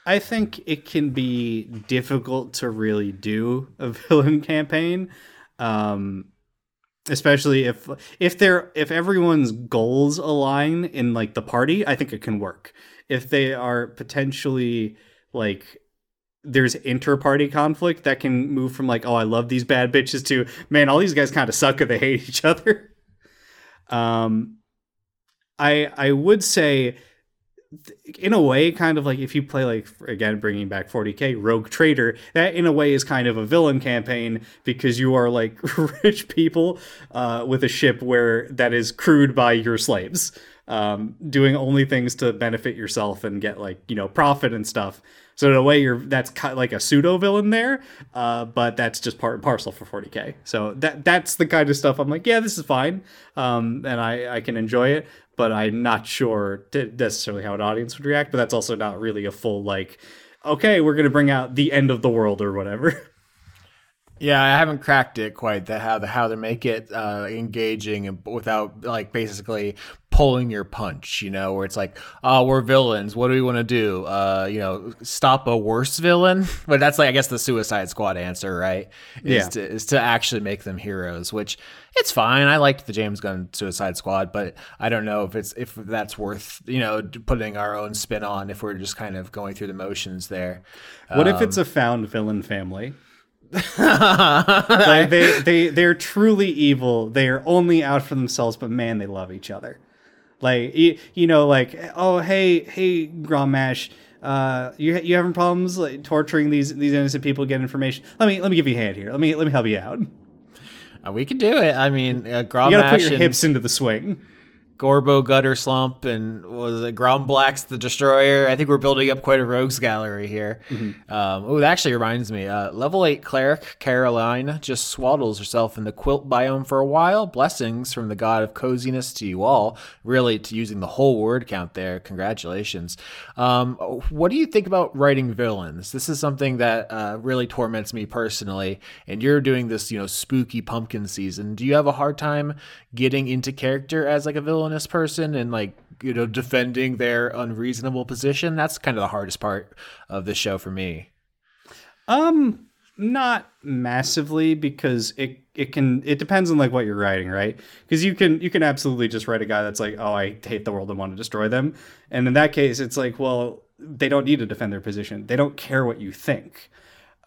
I think it can be difficult to really do a villain campaign. Um, especially if if they're if everyone's goals align in like the party i think it can work. If they are potentially like there's inter-party conflict that can move from like oh i love these bad bitches to man all these guys kind of suck and they hate each other. Um i i would say in a way, kind of like if you play like again bringing back 40k Rogue Trader, that in a way is kind of a villain campaign because you are like rich people uh, with a ship where that is crewed by your slaves, um, doing only things to benefit yourself and get like you know profit and stuff. So in a way, you're that's kind of like a pseudo villain there, uh, but that's just part and parcel for 40k. So that that's the kind of stuff I'm like, yeah, this is fine, um, and I I can enjoy it but I'm not sure necessarily how an audience would react. But that's also not really a full like, okay, we're gonna bring out the end of the world or whatever. Yeah, I haven't cracked it quite. That how the how to make it uh, engaging and without like basically pulling your punch, you know, where it's like, oh, we're villains. What do we want to do? Uh, you know, stop a worse villain. But that's like, I guess, the Suicide Squad answer, right? Is yeah. To, is to actually make them heroes, which it's fine. I liked the James Gunn Suicide Squad, but I don't know if it's if that's worth you know putting our own spin on if we're just kind of going through the motions there. What um, if it's a found villain family? like they they they're truly evil. They are only out for themselves, but man, they love each other. Like you, you know, like oh hey hey Grommash, uh, you you having problems like torturing these these innocent people get information? Let me let me give you a hand here. Let me let me help you out. Uh, we can do it. I mean, uh, Grommash. You gotta put your hips into the swing. Gorbo Gutter Slump and was it Ground Blacks the Destroyer? I think we're building up quite a rogues gallery here. Mm-hmm. Um, oh, that actually reminds me. Uh, level eight cleric Caroline just swaddles herself in the quilt biome for a while. Blessings from the god of coziness to you all. Really, to using the whole word count there. Congratulations. Um, what do you think about writing villains? This is something that uh, really torments me personally. And you're doing this, you know, spooky pumpkin season. Do you have a hard time getting into character as like a villain? Villainous person and like you know defending their unreasonable position that's kind of the hardest part of the show for me. Um not massively because it it can it depends on like what you're writing right? Because you can you can absolutely just write a guy that's like oh i hate the world and want to destroy them. And in that case it's like well they don't need to defend their position. They don't care what you think.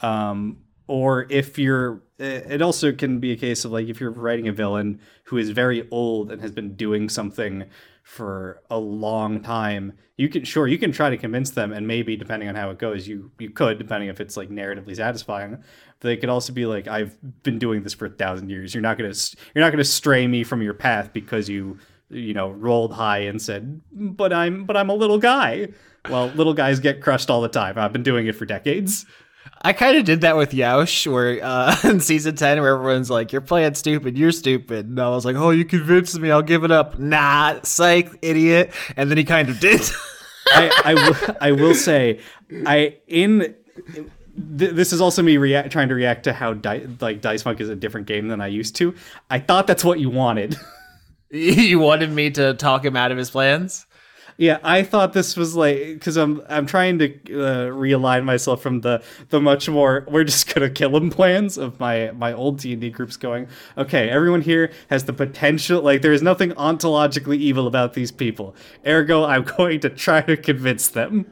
Um or if you're eh, it also can be a case of like if you're writing a villain who is very old and has been doing something for a long time you can sure you can try to convince them and maybe depending on how it goes you you could depending if it's like narratively satisfying. But they could also be like i've been doing this for a thousand years. You're not gonna you're not gonna stray me from your path because you you know rolled high and said but i'm but i'm a little guy well little guys get crushed all the time. I've been doing it for decades I kind of did that with Yaush, where uh, in season ten, where everyone's like, "You're playing stupid, you're stupid," and I was like, "Oh, you convinced me, I'll give it up." Nah, psych, idiot. And then he kind of did. I, I, w- I will say, I in th- this is also me react trying to react to how di- like Dice Funk is a different game than I used to. I thought that's what you wanted. you wanted me to talk him out of his plans. Yeah, I thought this was like because I'm I'm trying to uh, realign myself from the the much more we're just gonna kill him plans of my my old D and D groups. Going okay, everyone here has the potential. Like there is nothing ontologically evil about these people. Ergo, I'm going to try to convince them.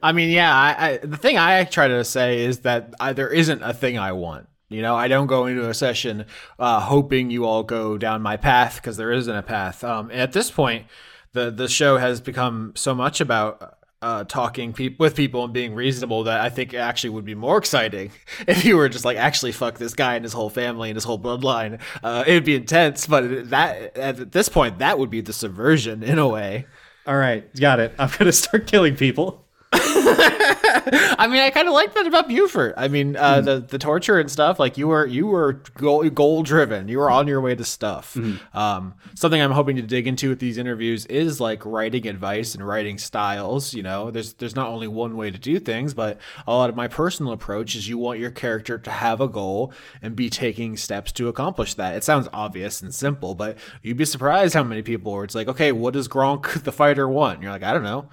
I mean, yeah. I, I the thing I try to say is that I, there isn't a thing I want. You know, I don't go into a session uh, hoping you all go down my path because there isn't a path. Um, at this point the the show has become so much about uh, talking pe- with people and being reasonable that I think actually would be more exciting if you were just like actually fuck this guy and his whole family and his whole bloodline. Uh, it would be intense, but that at this point that would be the subversion in a way. All right, got it. I'm gonna start killing people. I mean, I kind of like that about Beaufort. I mean, uh, mm. the the torture and stuff. Like you were you were goal, goal driven. You were on your way to stuff. Mm. Um, something I'm hoping to dig into with these interviews is like writing advice and writing styles. You know, there's there's not only one way to do things, but a lot of my personal approach is you want your character to have a goal and be taking steps to accomplish that. It sounds obvious and simple, but you'd be surprised how many people where it's like, okay, what does Gronk the fighter want? And you're like, I don't know.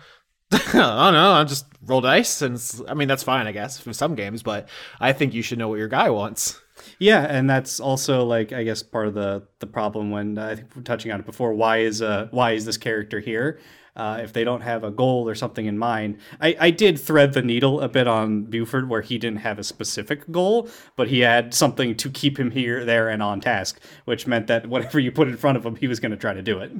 I don't know. I'm just roll dice, and I mean that's fine, I guess, for some games. But I think you should know what your guy wants. Yeah, and that's also like I guess part of the the problem when uh, I think we're touching on it before. Why is uh why is this character here? Uh, if they don't have a goal or something in mind. I, I did thread the needle a bit on Beaufort where he didn't have a specific goal, but he had something to keep him here, there, and on task, which meant that whatever you put in front of him, he was going to try to do it.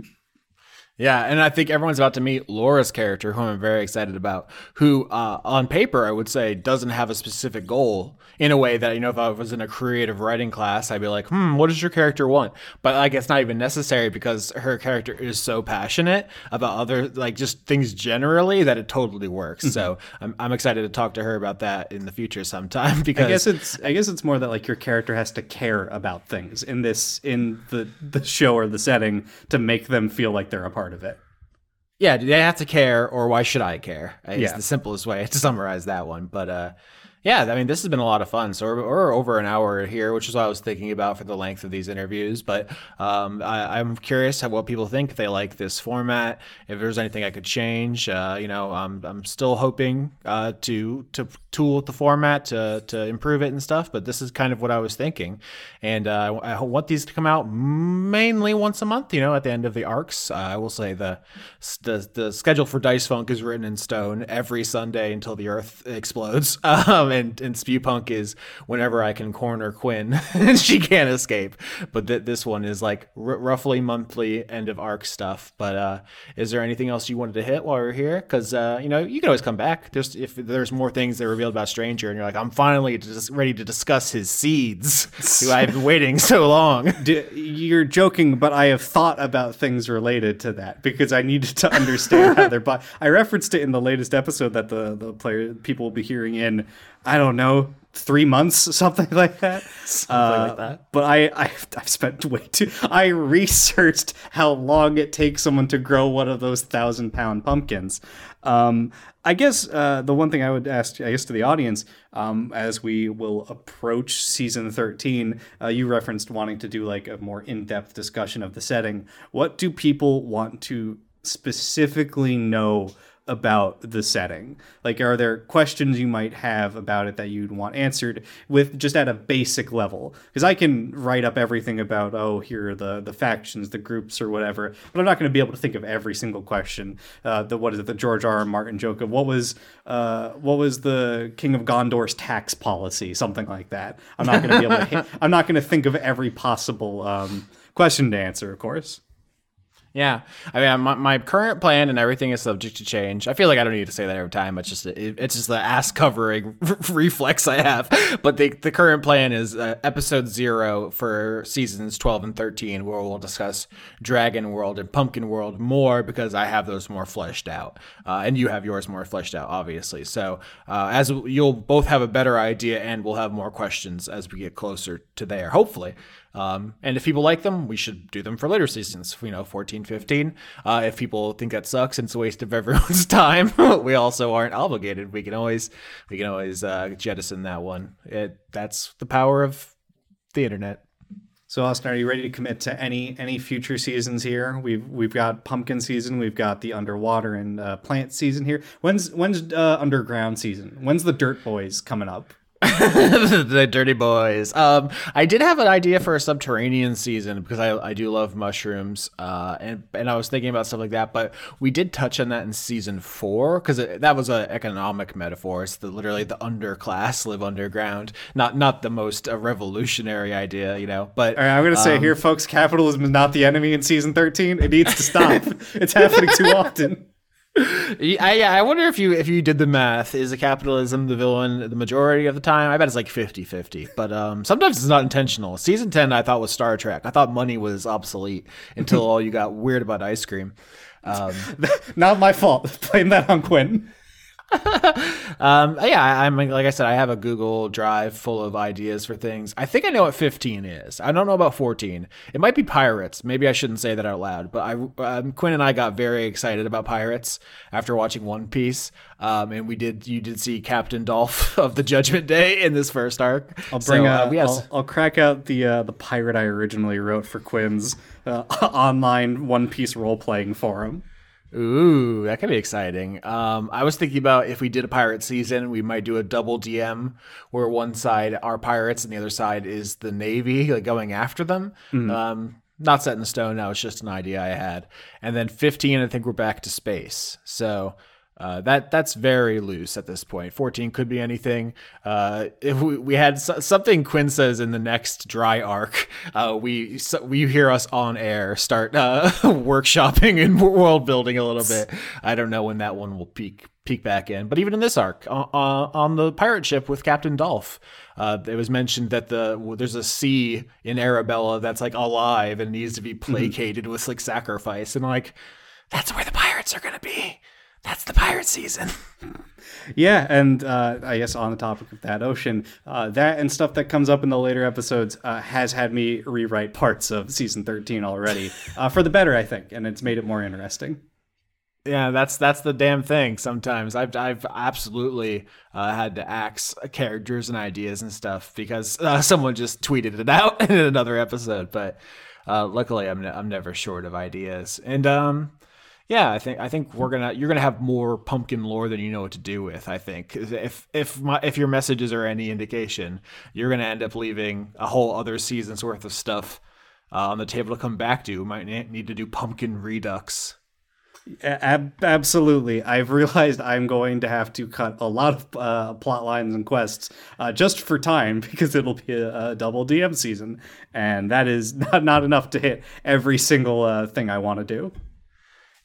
Yeah, and I think everyone's about to meet Laura's character, who I'm very excited about, who uh, on paper I would say doesn't have a specific goal in a way that, you know, if I was in a creative writing class, I'd be like, hmm, what does your character want? But like it's not even necessary because her character is so passionate about other, like just things generally that it totally works. Mm-hmm. So I'm, I'm excited to talk to her about that in the future sometime because I guess it's, I guess it's more that like your character has to care about things in this, in the, the show or the setting to make them feel like they're a part part of it. Yeah, do they have to care, or why should I care? Is yeah. the simplest way to summarize that one. But uh, yeah, I mean, this has been a lot of fun. So we're, we're, over an hour here, which is what I was thinking about for the length of these interviews. But um, I, am curious what people think. If they like this format, if there's anything I could change. Uh, you know, I'm, I'm still hoping uh, to to tool the format to to improve it and stuff. But this is kind of what I was thinking, and uh, I want these to come out mainly once a month. You know, at the end of the arcs. Uh, I will say the, the the schedule for Dice Funk is written in stone every Sunday until the Earth explodes. Um, and and Spewpunk is whenever I can corner Quinn and she can't escape. But th- this one is like r- roughly monthly end of arc stuff. But uh, is there anything else you wanted to hit while we're here? Because uh, you know you can always come back. Just if there's more things that are revealed about Stranger, and you're like, I'm finally just ready to discuss his seeds. I've been waiting so long. You're joking, but I have thought about things related to that because I needed to understand how they're. But I referenced it in the latest episode that the the player people will be hearing in I don't know, three months, something like that. something uh, like that. But I, I, I've spent way too. I researched how long it takes someone to grow one of those thousand pound pumpkins. Um, I guess uh, the one thing I would ask, I guess, to the audience, um, as we will approach season 13, uh, you referenced wanting to do like a more in depth discussion of the setting. What do people want to specifically know about the setting? Like, are there questions you might have about it that you'd want answered with just at a basic level? Because I can write up everything about, oh, here are the the factions, the groups, or whatever, but I'm not going to be able to think of every single question. Uh, the what is it? The George R. R. Martin joke of what was uh, what was the King of Gondor's tax policy? Something like that. I'm not going to be able to. I'm not going to think of every possible um, question to answer, of course. Yeah, I mean, my, my current plan and everything is subject to change. I feel like I don't need to say that every time. It's just it, it's just the ass covering reflex I have. But the the current plan is uh, episode zero for seasons twelve and thirteen, where we'll discuss Dragon World and Pumpkin World more because I have those more fleshed out, uh, and you have yours more fleshed out, obviously. So uh, as you'll both have a better idea, and we'll have more questions as we get closer to there, hopefully. Um, and if people like them, we should do them for later seasons, you know, 14, 15. Uh, if people think that sucks and it's a waste of everyone's time, we also aren't obligated. We can always, we can always uh, jettison that one. It, that's the power of the internet. So Austin, are you ready to commit to any any future seasons here? We've we've got pumpkin season, we've got the underwater and uh, plant season here. When's when's uh, underground season? When's the Dirt Boys coming up? the dirty boys. Um, I did have an idea for a subterranean season because I, I do love mushrooms. Uh, and and I was thinking about stuff like that, but we did touch on that in season four because that was an economic metaphor. It's the, literally the underclass live underground. Not not the most uh, revolutionary idea, you know. But right, I'm gonna um, say here, folks, capitalism is not the enemy in season 13. It needs to stop. it's happening too often. I, yeah, I wonder if you if you did the math, is the capitalism the villain the majority of the time? I bet it's like 50-50. But um, sometimes it's not intentional. Season 10 I thought was Star Trek. I thought money was obsolete until all you got weird about ice cream. Um, not my fault. Blame that on Quinn. Um, yeah, I, I'm like I said, I have a Google Drive full of ideas for things. I think I know what 15 is. I don't know about 14. It might be pirates. Maybe I shouldn't say that out loud. But I, um, Quinn and I got very excited about pirates after watching One Piece. Um, and we did. You did see Captain Dolph of the Judgment Day in this first arc. I'll bring. So, uh, uh, yes. I'll, I'll crack out the uh, the pirate I originally wrote for Quinn's uh, online One Piece role playing forum. Ooh, that could be exciting. Um, I was thinking about if we did a pirate season, we might do a double DM where one side are pirates and the other side is the navy, like going after them. Um, not set in stone now; it's just an idea I had. And then 15, I think we're back to space. So uh, that that's very loose at this point. 14 could be anything. Uh, if we, we had so, something Quinn says in the next dry arc, uh, we so, we hear us on air start uh, workshopping and world building a little bit. I don't know when that one will peak peek back in, but even in this arc on, on the pirate ship with Captain Dolph, uh, it was mentioned that the there's a sea in Arabella that's like alive and needs to be placated with like sacrifice, and like that's where the pirates are gonna be. That's the pirate season. Yeah, and uh, I guess on the topic of that ocean, uh, that and stuff that comes up in the later episodes uh, has had me rewrite parts of season 13 already uh, for the better, I think, and it's made it more interesting. Yeah, that's that's the damn thing. Sometimes I've I've absolutely uh, had to axe characters and ideas and stuff because uh, someone just tweeted it out in another episode. But uh, luckily, I'm ne- I'm never short of ideas. And um, yeah, I think I think we're gonna you're gonna have more pumpkin lore than you know what to do with. I think if if my if your messages are any indication, you're gonna end up leaving a whole other season's worth of stuff uh, on the table to come back to. We might need to do pumpkin redux. Ab- absolutely. I've realized I'm going to have to cut a lot of uh, plot lines and quests uh, just for time because it'll be a, a double DM season, and that is not, not enough to hit every single uh, thing I want to do.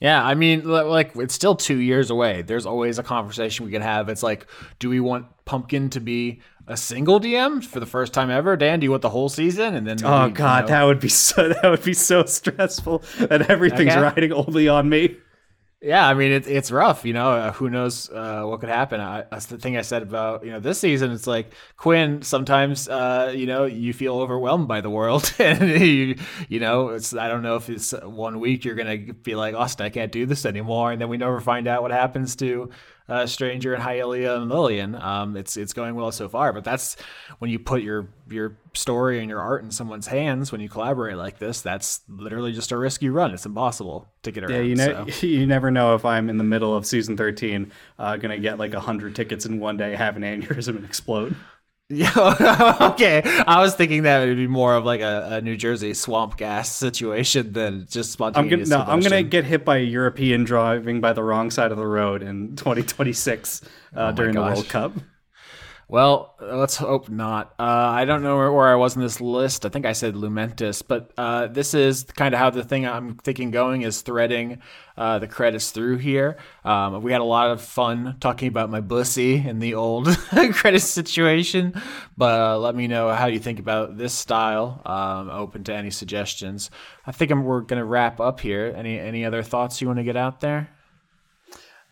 Yeah, I mean, like it's still two years away. There's always a conversation we can have. It's like, do we want Pumpkin to be a single DM for the first time ever? Dan, do you want the whole season? And then, Oh maybe, you god, know- that would be so that would be so stressful that everything's Okay. riding only on me. Yeah, I mean, it's it's rough. You know, uh, who knows uh, what could happen? I, that's the thing I said about you know this season. It's like Quinn. Sometimes, uh, you know, you feel overwhelmed by the world, and you you know, it's I don't know if it's one week you're gonna be like Austin, I can't do this anymore, and then we never find out what happens to uh, Stranger and Hylia and Lillian. Um, it's it's going well so far, but that's when you put your your story and your art in someone's hands when you collaborate like this. That's literally just a risk you run. It's impossible to get around. Yeah, you know, so. you never know if I'm in the middle of season 13, uh, gonna get like hundred tickets in one day, have an aneurysm, and explode. Yeah, okay. I was thinking that it would be more of like a, a New Jersey swamp gas situation than just I'm gonna spontaneous. no, I'm gonna get hit by a European driving by the wrong side of the road in 2026 uh, during the. World Cup. Well, let's hope not. Uh, I don't know where, where I was in this list. I think I said Lumentus, but uh, this is kind of how the thing I'm thinking going is threading uh, the credits through here. Um, we had a lot of fun talking about my bussy in the old credit situation, but uh, let me know how you think about this style. Um, open to any suggestions. I think I'm, we're going to wrap up here. Any any other thoughts you want to get out there?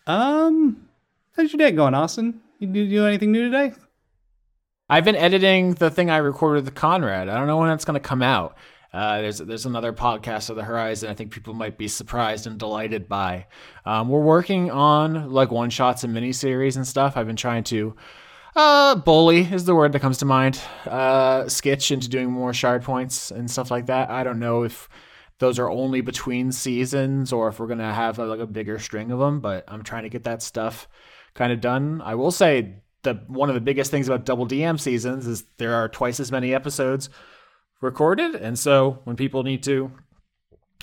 Um, how's your day going, Austin? Did you do anything new today? I've been editing the thing I recorded with Conrad. I don't know when that's going to come out. Uh, there's there's another podcast of the horizon. I think people might be surprised and delighted by. Um, we're working on like one shots and miniseries and stuff. I've been trying to uh, bully is the word that comes to mind. Uh, sketch into doing more shard points and stuff like that. I don't know if those are only between seasons or if we're gonna have like a bigger string of them. But I'm trying to get that stuff kind of done. I will say the one of the biggest things about double DM seasons is there are twice as many episodes recorded, and so when people need to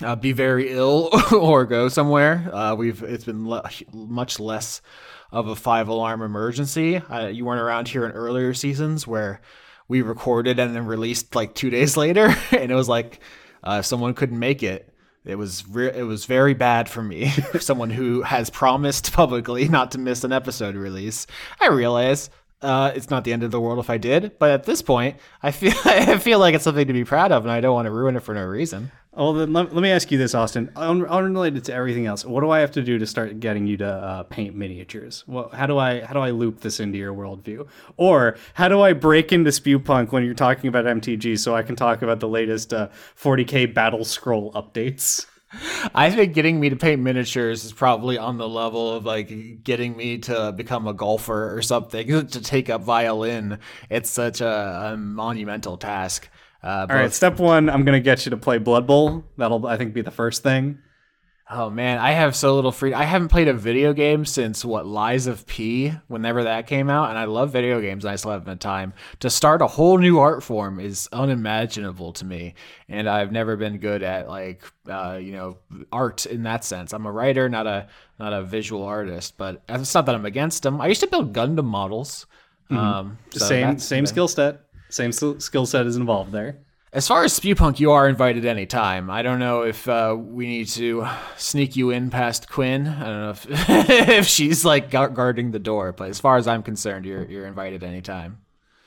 uh, be very ill or go somewhere, uh, we've it's been le- much less of a five alarm emergency. Uh, you weren't around here in earlier seasons where we recorded and then released like two days later, and it was like uh, someone couldn't make it. It was re- it was very bad for me. Someone who has promised publicly not to miss an episode release. I realize uh, it's not the end of the world if I did, but at this point, I feel I feel like it's something to be proud of, and I don't want to ruin it for no reason. Well, then let, let me ask you this, Austin. Un- unrelated to everything else, what do I have to do to start getting you to uh, paint miniatures? Well, how do I how do I loop this into your worldview? Or how do I break into Spewpunk when you're talking about MTG so I can talk about the latest uh, 40k Battle Scroll updates? I think getting me to paint miniatures is probably on the level of like getting me to become a golfer or something to take up violin. It's such a, a monumental task. Uh, All right, step one, I'm gonna get you to play Blood Bowl. That'll I think be the first thing. Oh man, I have so little free. I haven't played a video game since what Lies of P, whenever that came out, and I love video games. And I still haven't had time to start a whole new art form is unimaginable to me, and I've never been good at like uh, you know art in that sense. I'm a writer, not a not a visual artist, but it's not that I'm against them. I used to build Gundam models. Mm-hmm. Um, so same same skill set. Same skill set is involved there. As far as Spewpunk, you are invited anytime. I don't know if uh, we need to sneak you in past Quinn. I don't know if if she's like guarding the door, but as far as I'm concerned, you're you're invited anytime.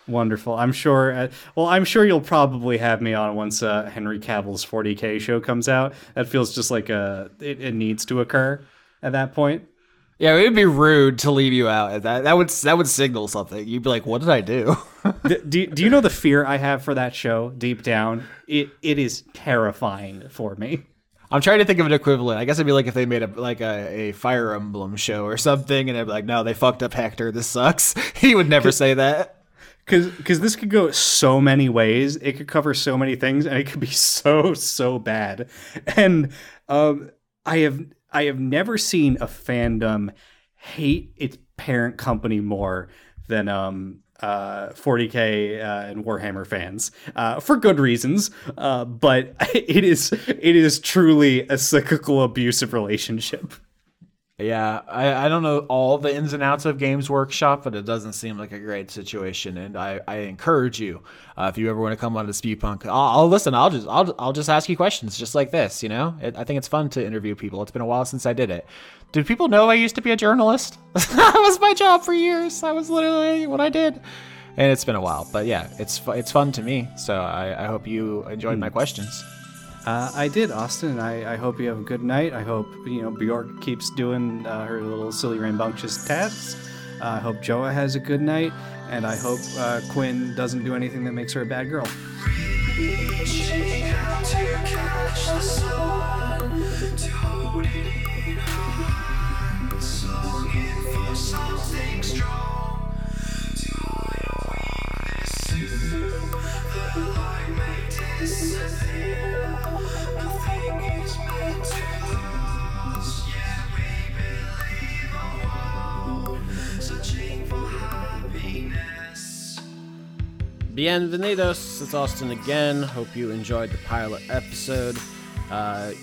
Wonderful. I'm sure. Uh, well, I'm sure you'll probably have me on once uh, Henry Cavill's 40k show comes out. That feels just like a it, it needs to occur at that point. Yeah, it would be rude to leave you out. That that would that would signal something. You'd be like, "What did I do?" do, do you know the fear I have for that show deep down? It it is terrifying for me. I'm trying to think of an equivalent. I guess it'd be like if they made a like a, a Fire Emblem show or something, and they'd be like, "No, they fucked up Hector. This sucks." he would never say that. Because because this could go so many ways. It could cover so many things, and it could be so so bad. And um, I have I have never seen a fandom hate its parent company more than um uh 40k uh, and warhammer fans uh, for good reasons uh, but it is it is truly a cyclical abusive relationship yeah, I, I don't know all the ins and outs of Games Workshop, but it doesn't seem like a great situation. And I, I encourage you, uh, if you ever want to come on to Spewpunk, I'll, I'll listen. I'll just I'll, I'll just ask you questions just like this. You know, it, I think it's fun to interview people. It's been a while since I did it. Do people know I used to be a journalist? that was my job for years. That was literally what I did. And it's been a while, but yeah, it's it's fun to me. So I, I hope you enjoyed my questions. Uh, I did, Austin. I, I hope you have a good night. I hope you know Bjork keeps doing uh, her little silly rambunctious tasks. Uh, I hope Joa has a good night, and I hope uh, Quinn doesn't do anything that makes her a bad girl. Bienvenidos, it's Austin again. Hope you enjoyed the pilot episode. Uh,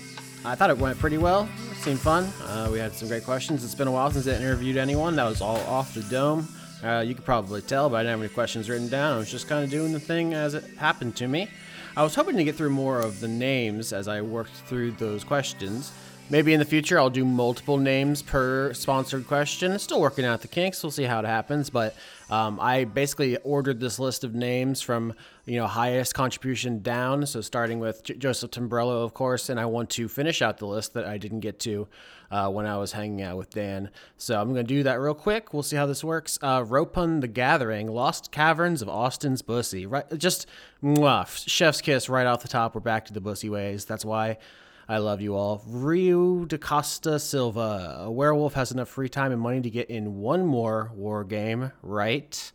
I thought it went pretty well. It seemed fun. Uh, we had some great questions. It's been a while since I interviewed anyone. That was all off the dome. Uh, you could probably tell, but I didn't have any questions written down. I was just kind of doing the thing as it happened to me. I was hoping to get through more of the names as I worked through those questions. Maybe in the future I'll do multiple names per sponsored question. Still working out the kinks. We'll see how it happens. But um, I basically ordered this list of names from you know highest contribution down. So starting with J- Joseph Tombrello, of course, and I want to finish out the list that I didn't get to uh, when I was hanging out with Dan. So I'm going to do that real quick. We'll see how this works. Uh, Ropun the Gathering, Lost Caverns of Austin's Bussy. Right, just mwah, chef's kiss right off the top. We're back to the Bussy ways. That's why. I love you all. Rio de Costa Silva. A werewolf has enough free time and money to get in one more war game, right?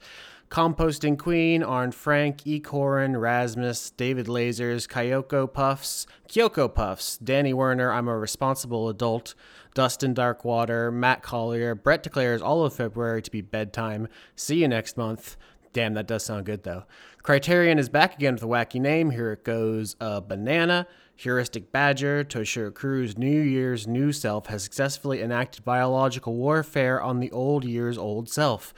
Composting Queen, Arn Frank, E. Rasmus, David Lasers, Kyoko Puffs, Kyoko Puffs, Danny Werner, I'm a responsible adult, Dustin Darkwater, Matt Collier, Brett declares all of February to be bedtime. See you next month. Damn, that does sound good though. Criterion is back again with a wacky name. Here it goes a banana. Heuristic Badger, Toshiro Cruz, New Year's new self, has successfully enacted biological warfare on the old year's old self.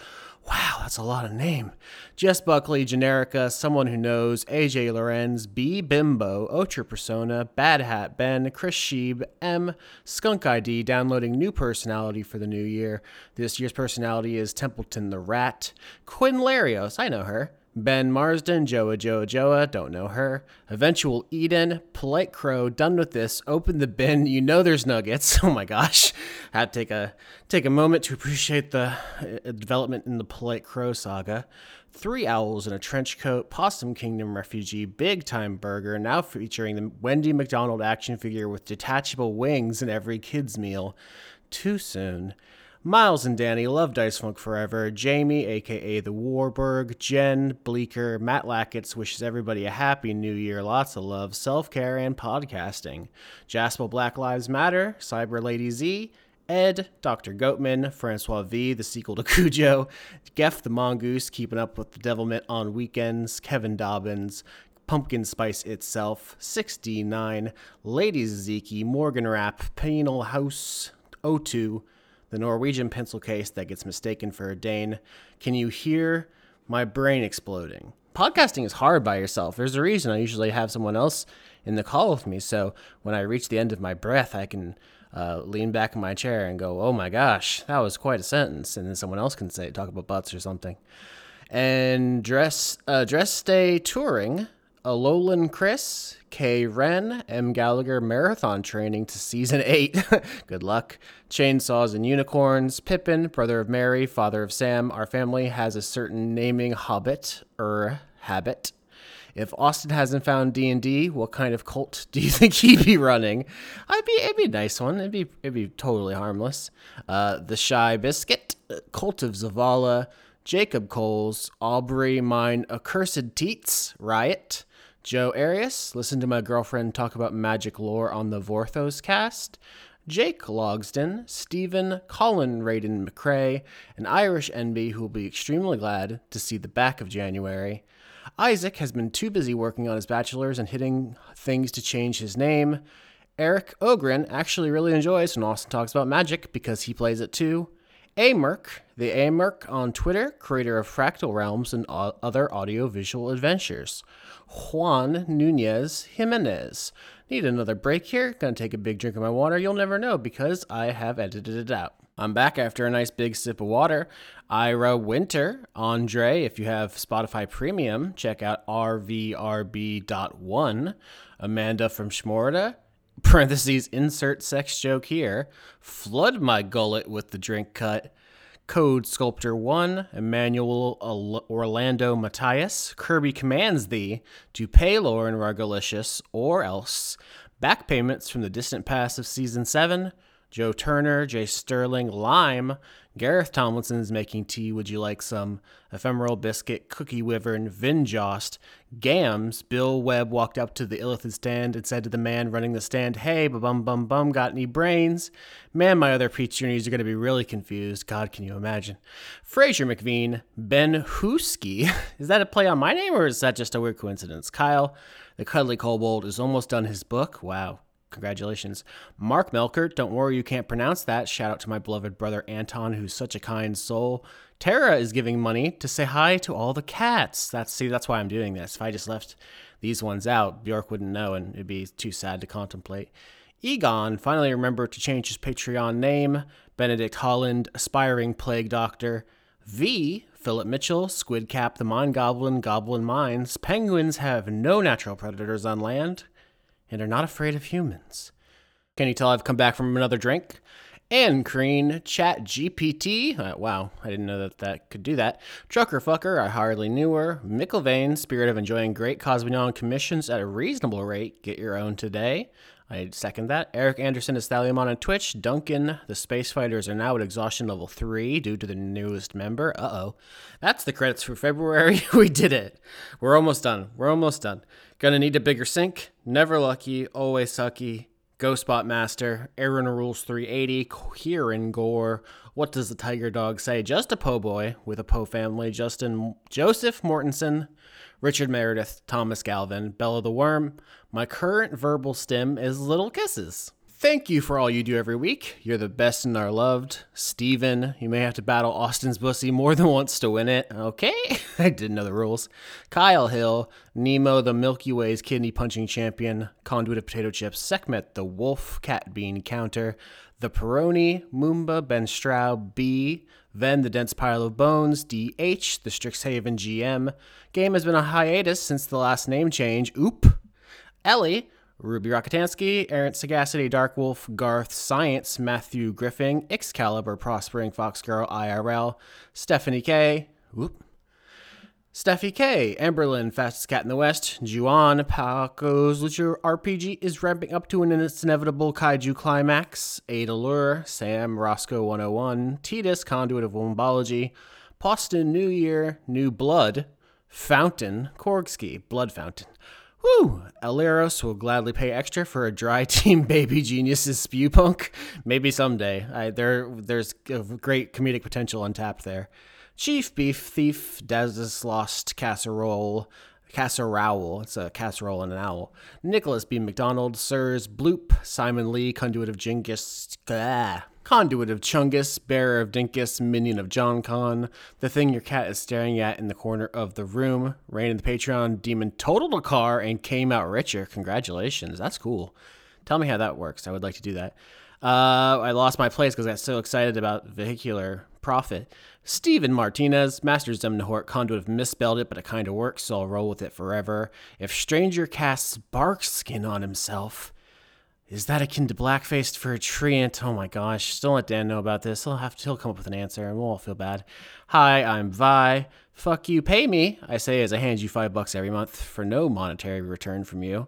Wow, that's a lot of name. Jess Buckley, Generica, Someone Who Knows, AJ Lorenz, B Bimbo, Ultra Persona, Bad Hat Ben, Chris Sheeb, M, Skunk ID, downloading new personality for the new year. This year's personality is Templeton the Rat. Quinn Larios, I know her. Ben Marsden, Joa Joa Joa, don't know her. Eventual Eden, Polite Crow, done with this. Open the bin. You know there's nuggets. Oh my gosh, had to take a take a moment to appreciate the uh, development in the Polite Crow saga. Three owls in a trench coat, Possum Kingdom refugee, big time burger, now featuring the Wendy McDonald action figure with detachable wings in every kid's meal. Too soon. Miles and Danny love Dice Funk forever. Jamie, aka the Warburg, Jen, Bleeker, Matt Lackets wishes everybody a happy new year, lots of love, self care, and podcasting. Jasper Black Lives Matter, Cyber Lady Z, Ed, Dr. Goatman, Francois V, the sequel to Cujo, Geff the Mongoose, keeping up with the devilment on weekends, Kevin Dobbins, Pumpkin Spice itself, 69, Lady Ziki, Morgan Rap, Penal House, O2, the Norwegian pencil case that gets mistaken for a Dane. Can you hear my brain exploding? Podcasting is hard by yourself. There's a reason I usually have someone else in the call with me. So when I reach the end of my breath, I can uh, lean back in my chair and go, "Oh my gosh, that was quite a sentence," and then someone else can say, talk about butts or something. And dress, uh, dress, day touring. Alolan Chris, K. Wren, M. Gallagher marathon training to season eight. Good luck. Chainsaws and unicorns. Pippin, brother of Mary, father of Sam. Our family has a certain naming hobbit or habit. If Austin hasn't found D and D, what kind of cult do you think he'd be running? I'd be it'd be a nice one. It'd be it'd be totally harmless. Uh, the Shy Biscuit, Cult of Zavala, Jacob Coles, Aubrey, mine accursed teats, Riot, Joe Arias. Listen to my girlfriend talk about magic lore on the Vorthos cast. Jake Logsden, Stephen, Colin Raiden McCrae, an Irish Envy who will be extremely glad to see the back of January. Isaac has been too busy working on his bachelor's and hitting things to change his name. Eric Ogren actually really enjoys when Austin talks about magic because he plays it too. Amerk, the Amerk on Twitter, creator of Fractal Realms and other audio-visual adventures. Juan Nunez Jimenez. Need another break here? Gonna take a big drink of my water? You'll never know because I have edited it out. I'm back after a nice big sip of water. Ira Winter, Andre, if you have Spotify Premium, check out RVRB.1. Amanda from Schmorda, parentheses, insert sex joke here. Flood my gullet with the drink cut. Code Sculptor 1, Emmanuel Orlando Matthias, Kirby commands thee to pay Lauren Ragalicious or else. Back payments from the distant past of Season 7, Joe Turner, Jay Sterling, Lime, Gareth Tomlinson's making tea. Would you like some? Ephemeral Biscuit, Cookie Wyvern, Vinjost, Gams. Bill Webb walked up to the Illithid stand and said to the man running the stand, Hey, bum bum bum, got any brains? Man, my other preachers are going to be really confused. God, can you imagine? Fraser McVean, Ben Husky. Is that a play on my name or is that just a weird coincidence? Kyle, the Cuddly Kobold, is almost done his book. Wow. Congratulations. Mark Melkert, don't worry, you can't pronounce that. Shout out to my beloved brother Anton, who's such a kind soul. Tara is giving money to say hi to all the cats. That's see, that's why I'm doing this. If I just left these ones out, Bjork wouldn't know and it'd be too sad to contemplate. Egon finally remembered to change his Patreon name. Benedict Holland, aspiring plague doctor. V, Philip Mitchell, Squid Cap the Mind Goblin, Goblin Mines. Penguins have no natural predators on land and are not afraid of humans. Can you tell I've come back from another drink? And Crean, ChatGPT. Uh, wow, I didn't know that that could do that. Trucker Fucker, I hardly knew her. Mickelvain, Spirit of enjoying great Cosmignon commissions at a reasonable rate. Get your own today. I second that. Eric Anderson is Thaliamon on Twitch. Duncan, the space fighters are now at exhaustion level 3 due to the newest member. Uh oh. That's the credits for February. we did it. We're almost done. We're almost done. Gonna need a bigger sink. Never lucky, always sucky. Go Spot Master, Aaron Rules 380, Kieran Gore. What does the Tiger Dog say? Just a po boy with a po family. Justin Joseph Mortensen, Richard Meredith, Thomas Galvin, Bella the Worm. My current verbal stem is Little Kisses. Thank you for all you do every week. You're the best and are loved. Steven, you may have to battle Austin's Bussy more than once to win it. Okay, I didn't know the rules. Kyle Hill, Nemo, the Milky Way's kidney punching champion, Conduit of Potato Chips, Sekhmet, the Wolf Cat Bean counter, the Peroni, Moomba, Ben Straub, B, then the Dense Pile of Bones, DH, the Strixhaven GM. Game has been a hiatus since the last name change. Oop. Ellie, Ruby Rockatansky, Errant Sagacity, Dark Wolf, Garth, Science, Matthew Griffin, Excalibur, Prospering Foxgirl, IRL, Stephanie K, whoop, Steffi K, Emberlyn, Fastest Cat in the West, Juan, Paco's Lucha RPG is ramping up to an its inevitable kaiju climax, Ada Lure, Sam, Roscoe 101, Titus, Conduit of Wombology, Poston, New Year, New Blood, Fountain, Korgsky, Blood Fountain, Whew! Aleros will gladly pay extra for a dry team baby geniuses Spewpunk. Maybe someday. I, there, there's great comedic potential untapped there. Chief Beef Thief, Daz's Lost Casserole, Casserole, it's a casserole and an owl. Nicholas B. McDonald, Sirs, Bloop, Simon Lee, Conduit of Genghis, ah, Conduit of Chungus, Bearer of Dinkus, Minion of John Con, the thing your cat is staring at in the corner of the room, Rain in the Patreon, Demon totaled a car and came out richer. Congratulations. That's cool. Tell me how that works. I would like to do that. Uh, I lost my place because I got so excited about vehicular profit. Steven Martinez, Masters Demnahort, Conduit of misspelled it, but it kind of works, so I'll roll with it forever. If Stranger casts bark skin on himself, is that akin to blackface for a treant? Oh my gosh, don't let Dan know about this. He'll have to, he'll come up with an answer and we'll all feel bad. Hi, I'm Vi. Fuck you, pay me, I say as I hand you five bucks every month for no monetary return from you.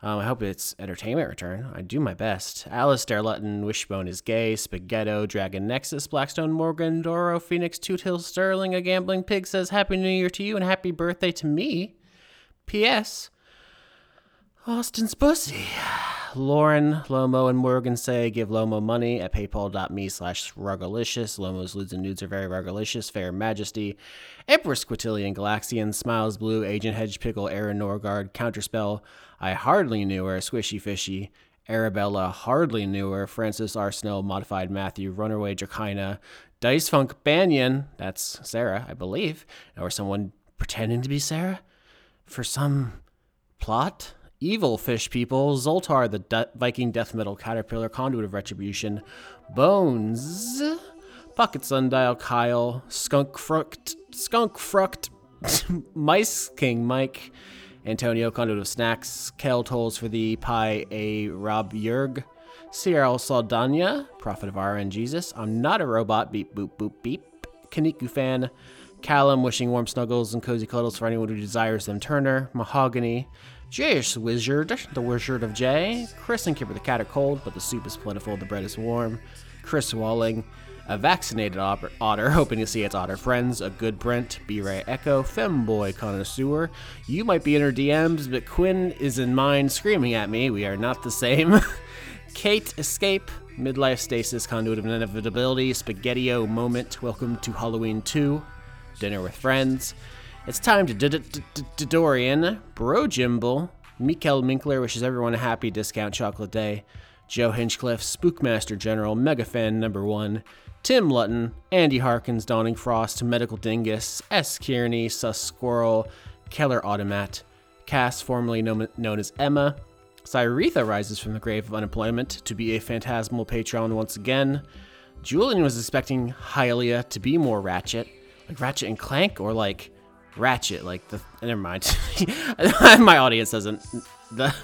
Um, I hope it's entertainment return. I do my best. Alistair Lutton, Wishbone is gay, Spaghetto, Dragon Nexus, Blackstone Morgan, Doro, Phoenix, Toot Hill, Sterling, a gambling pig says Happy New Year to you and happy birthday to me. P.S. Austin's pussy. Lauren, Lomo, and Morgan say give Lomo money at paypal.me slash rugalicious. Lomo's ludes and nudes are very rugalicious. Fair Majesty. Empress Quintillion, Galaxian, Smiles Blue, Agent Hedge Pickle, Aaron Norgard, Counterspell. I hardly knew her. Squishy Fishy. Arabella, hardly knew her. Francis R. Snow, Modified Matthew, Runaway Drakina, Dice Funk Banyan, that's Sarah, I believe, or someone pretending to be Sarah for some plot. Evil Fish People, Zoltar, the De- Viking Death Metal Caterpillar, Conduit of Retribution, Bones, Pocket Sundial, Kyle, Skunk Fruct, Skunk Fruct, Mice King Mike, Antonio, Conduit of Snacks, Kel Tolls for the Pi A Rob Yerg, Cyril Saldana, Prophet of RN Jesus, I'm not a robot, beep boop boop beep, Kaniku fan, Callum wishing warm snuggles and cozy cuddles for anyone who desires them, Turner, Mahogany, Jayish Wizard, the Wizard of Jay. Chris and Kipper the cat are cold, but the soup is plentiful, the bread is warm. Chris Walling, a vaccinated otter, hoping to see its otter friends. A good Brent, B Ray Echo, Femboy connoisseur. You might be in her DMs, but Quinn is in mine screaming at me. We are not the same. Kate Escape, Midlife Stasis, Conduit of Inevitability, Spaghettio Moment, Welcome to Halloween 2, Dinner with Friends. It's time to Dorian, Bro Jimble, Mikael Minkler wishes everyone a happy discount chocolate day, Joe Hinchcliffe, Spookmaster General, Mega Fan number one, Tim Lutton, Andy Harkins, Dawning Frost, Medical Dingus, S. Kearney, Sus Squirrel, Keller Automat, Cass, formerly known, known as Emma, Cyretha rises from the grave of unemployment to be a phantasmal patron once again. Julian was expecting Hylia to be more Ratchet, like Ratchet and Clank, or like ratchet like the never mind. My audience doesn't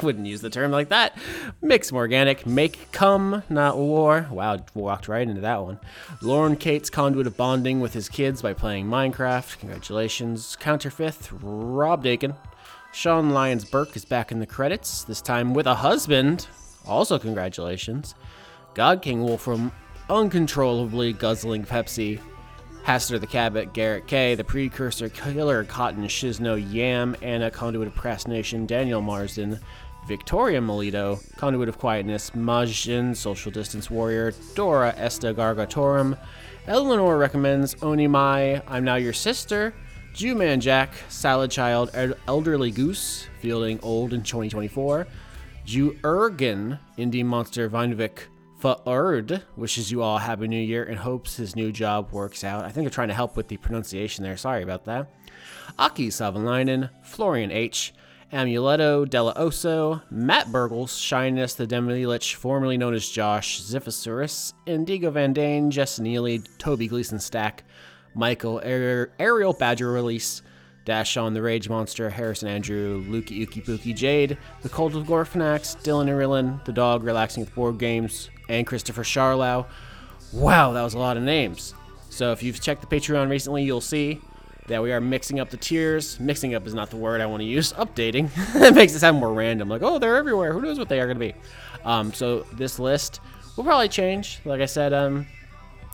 wouldn't use the term like that. Mix organic make come not war. Wow walked right into that one. Lauren kate's conduit of bonding with his kids by playing minecraft. Congratulations. Counter fifth rob dakin. Sean lyons burke is back in the credits this time with a husband. Also congratulations. God king wolfram uncontrollably guzzling pepsi Haster the Cabot, Garrett K, the precursor killer Cotton Shizno Yam, Anna, Conduit of Procrastination, Daniel Marsden, Victoria Melito, Conduit of Quietness, Majin, Social Distance Warrior, Dora Esta Gargatorum, Eleanor recommends Oni Mai, I'm Now Your Sister, Jew Man Jack, Salad Child, Elderly Goose, Fielding Old in 2024, Juergen, Indie Monster Vinvik Faerd, wishes you all a happy new year and hopes his new job works out. I think they're trying to help with the pronunciation there. Sorry about that. Aki Savalainen, Florian H., Amuleto Della Oso, Matt Burgles, Shyness the Demilich, formerly known as Josh, Ziphosaurus, Indigo Van Dane, Jess Neely, Toby Gleason Stack, Michael Ariel Badger Release, Dash on the Rage Monster, Harrison Andrew, Lukey Uki Pookie Jade, The Cult of Gorfanax, Dylan Irilin, The Dog Relaxing with Board Games, and Christopher Charlow. Wow, that was a lot of names. So if you've checked the Patreon recently, you'll see that we are mixing up the tiers. Mixing up is not the word I want to use. Updating. it makes it sound more random. Like, oh, they're everywhere. Who knows what they are going to be? Um, so this list will probably change. Like I said, um,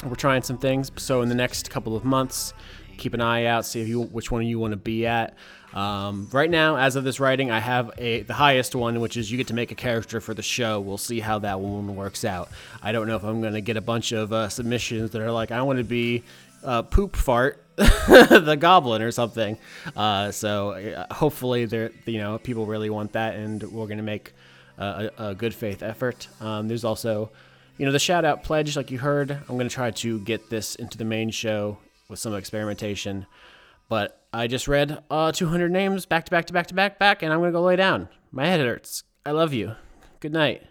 we're trying some things. So in the next couple of months, keep an eye out. See if you which one you want to be at. Um, right now, as of this writing, I have a the highest one, which is you get to make a character for the show. We'll see how that one works out. I don't know if I'm going to get a bunch of uh, submissions that are like, I want to be uh, poop fart the goblin or something. Uh, so uh, hopefully, there you know people really want that, and we're gonna make a, a good faith effort. Um, there's also, you know, the shout out pledge, like you heard. I'm gonna try to get this into the main show with some experimentation, but I just read uh, 200 names back to back to back to back back, and I'm gonna go lay down. My head hurts. I love you. Good night.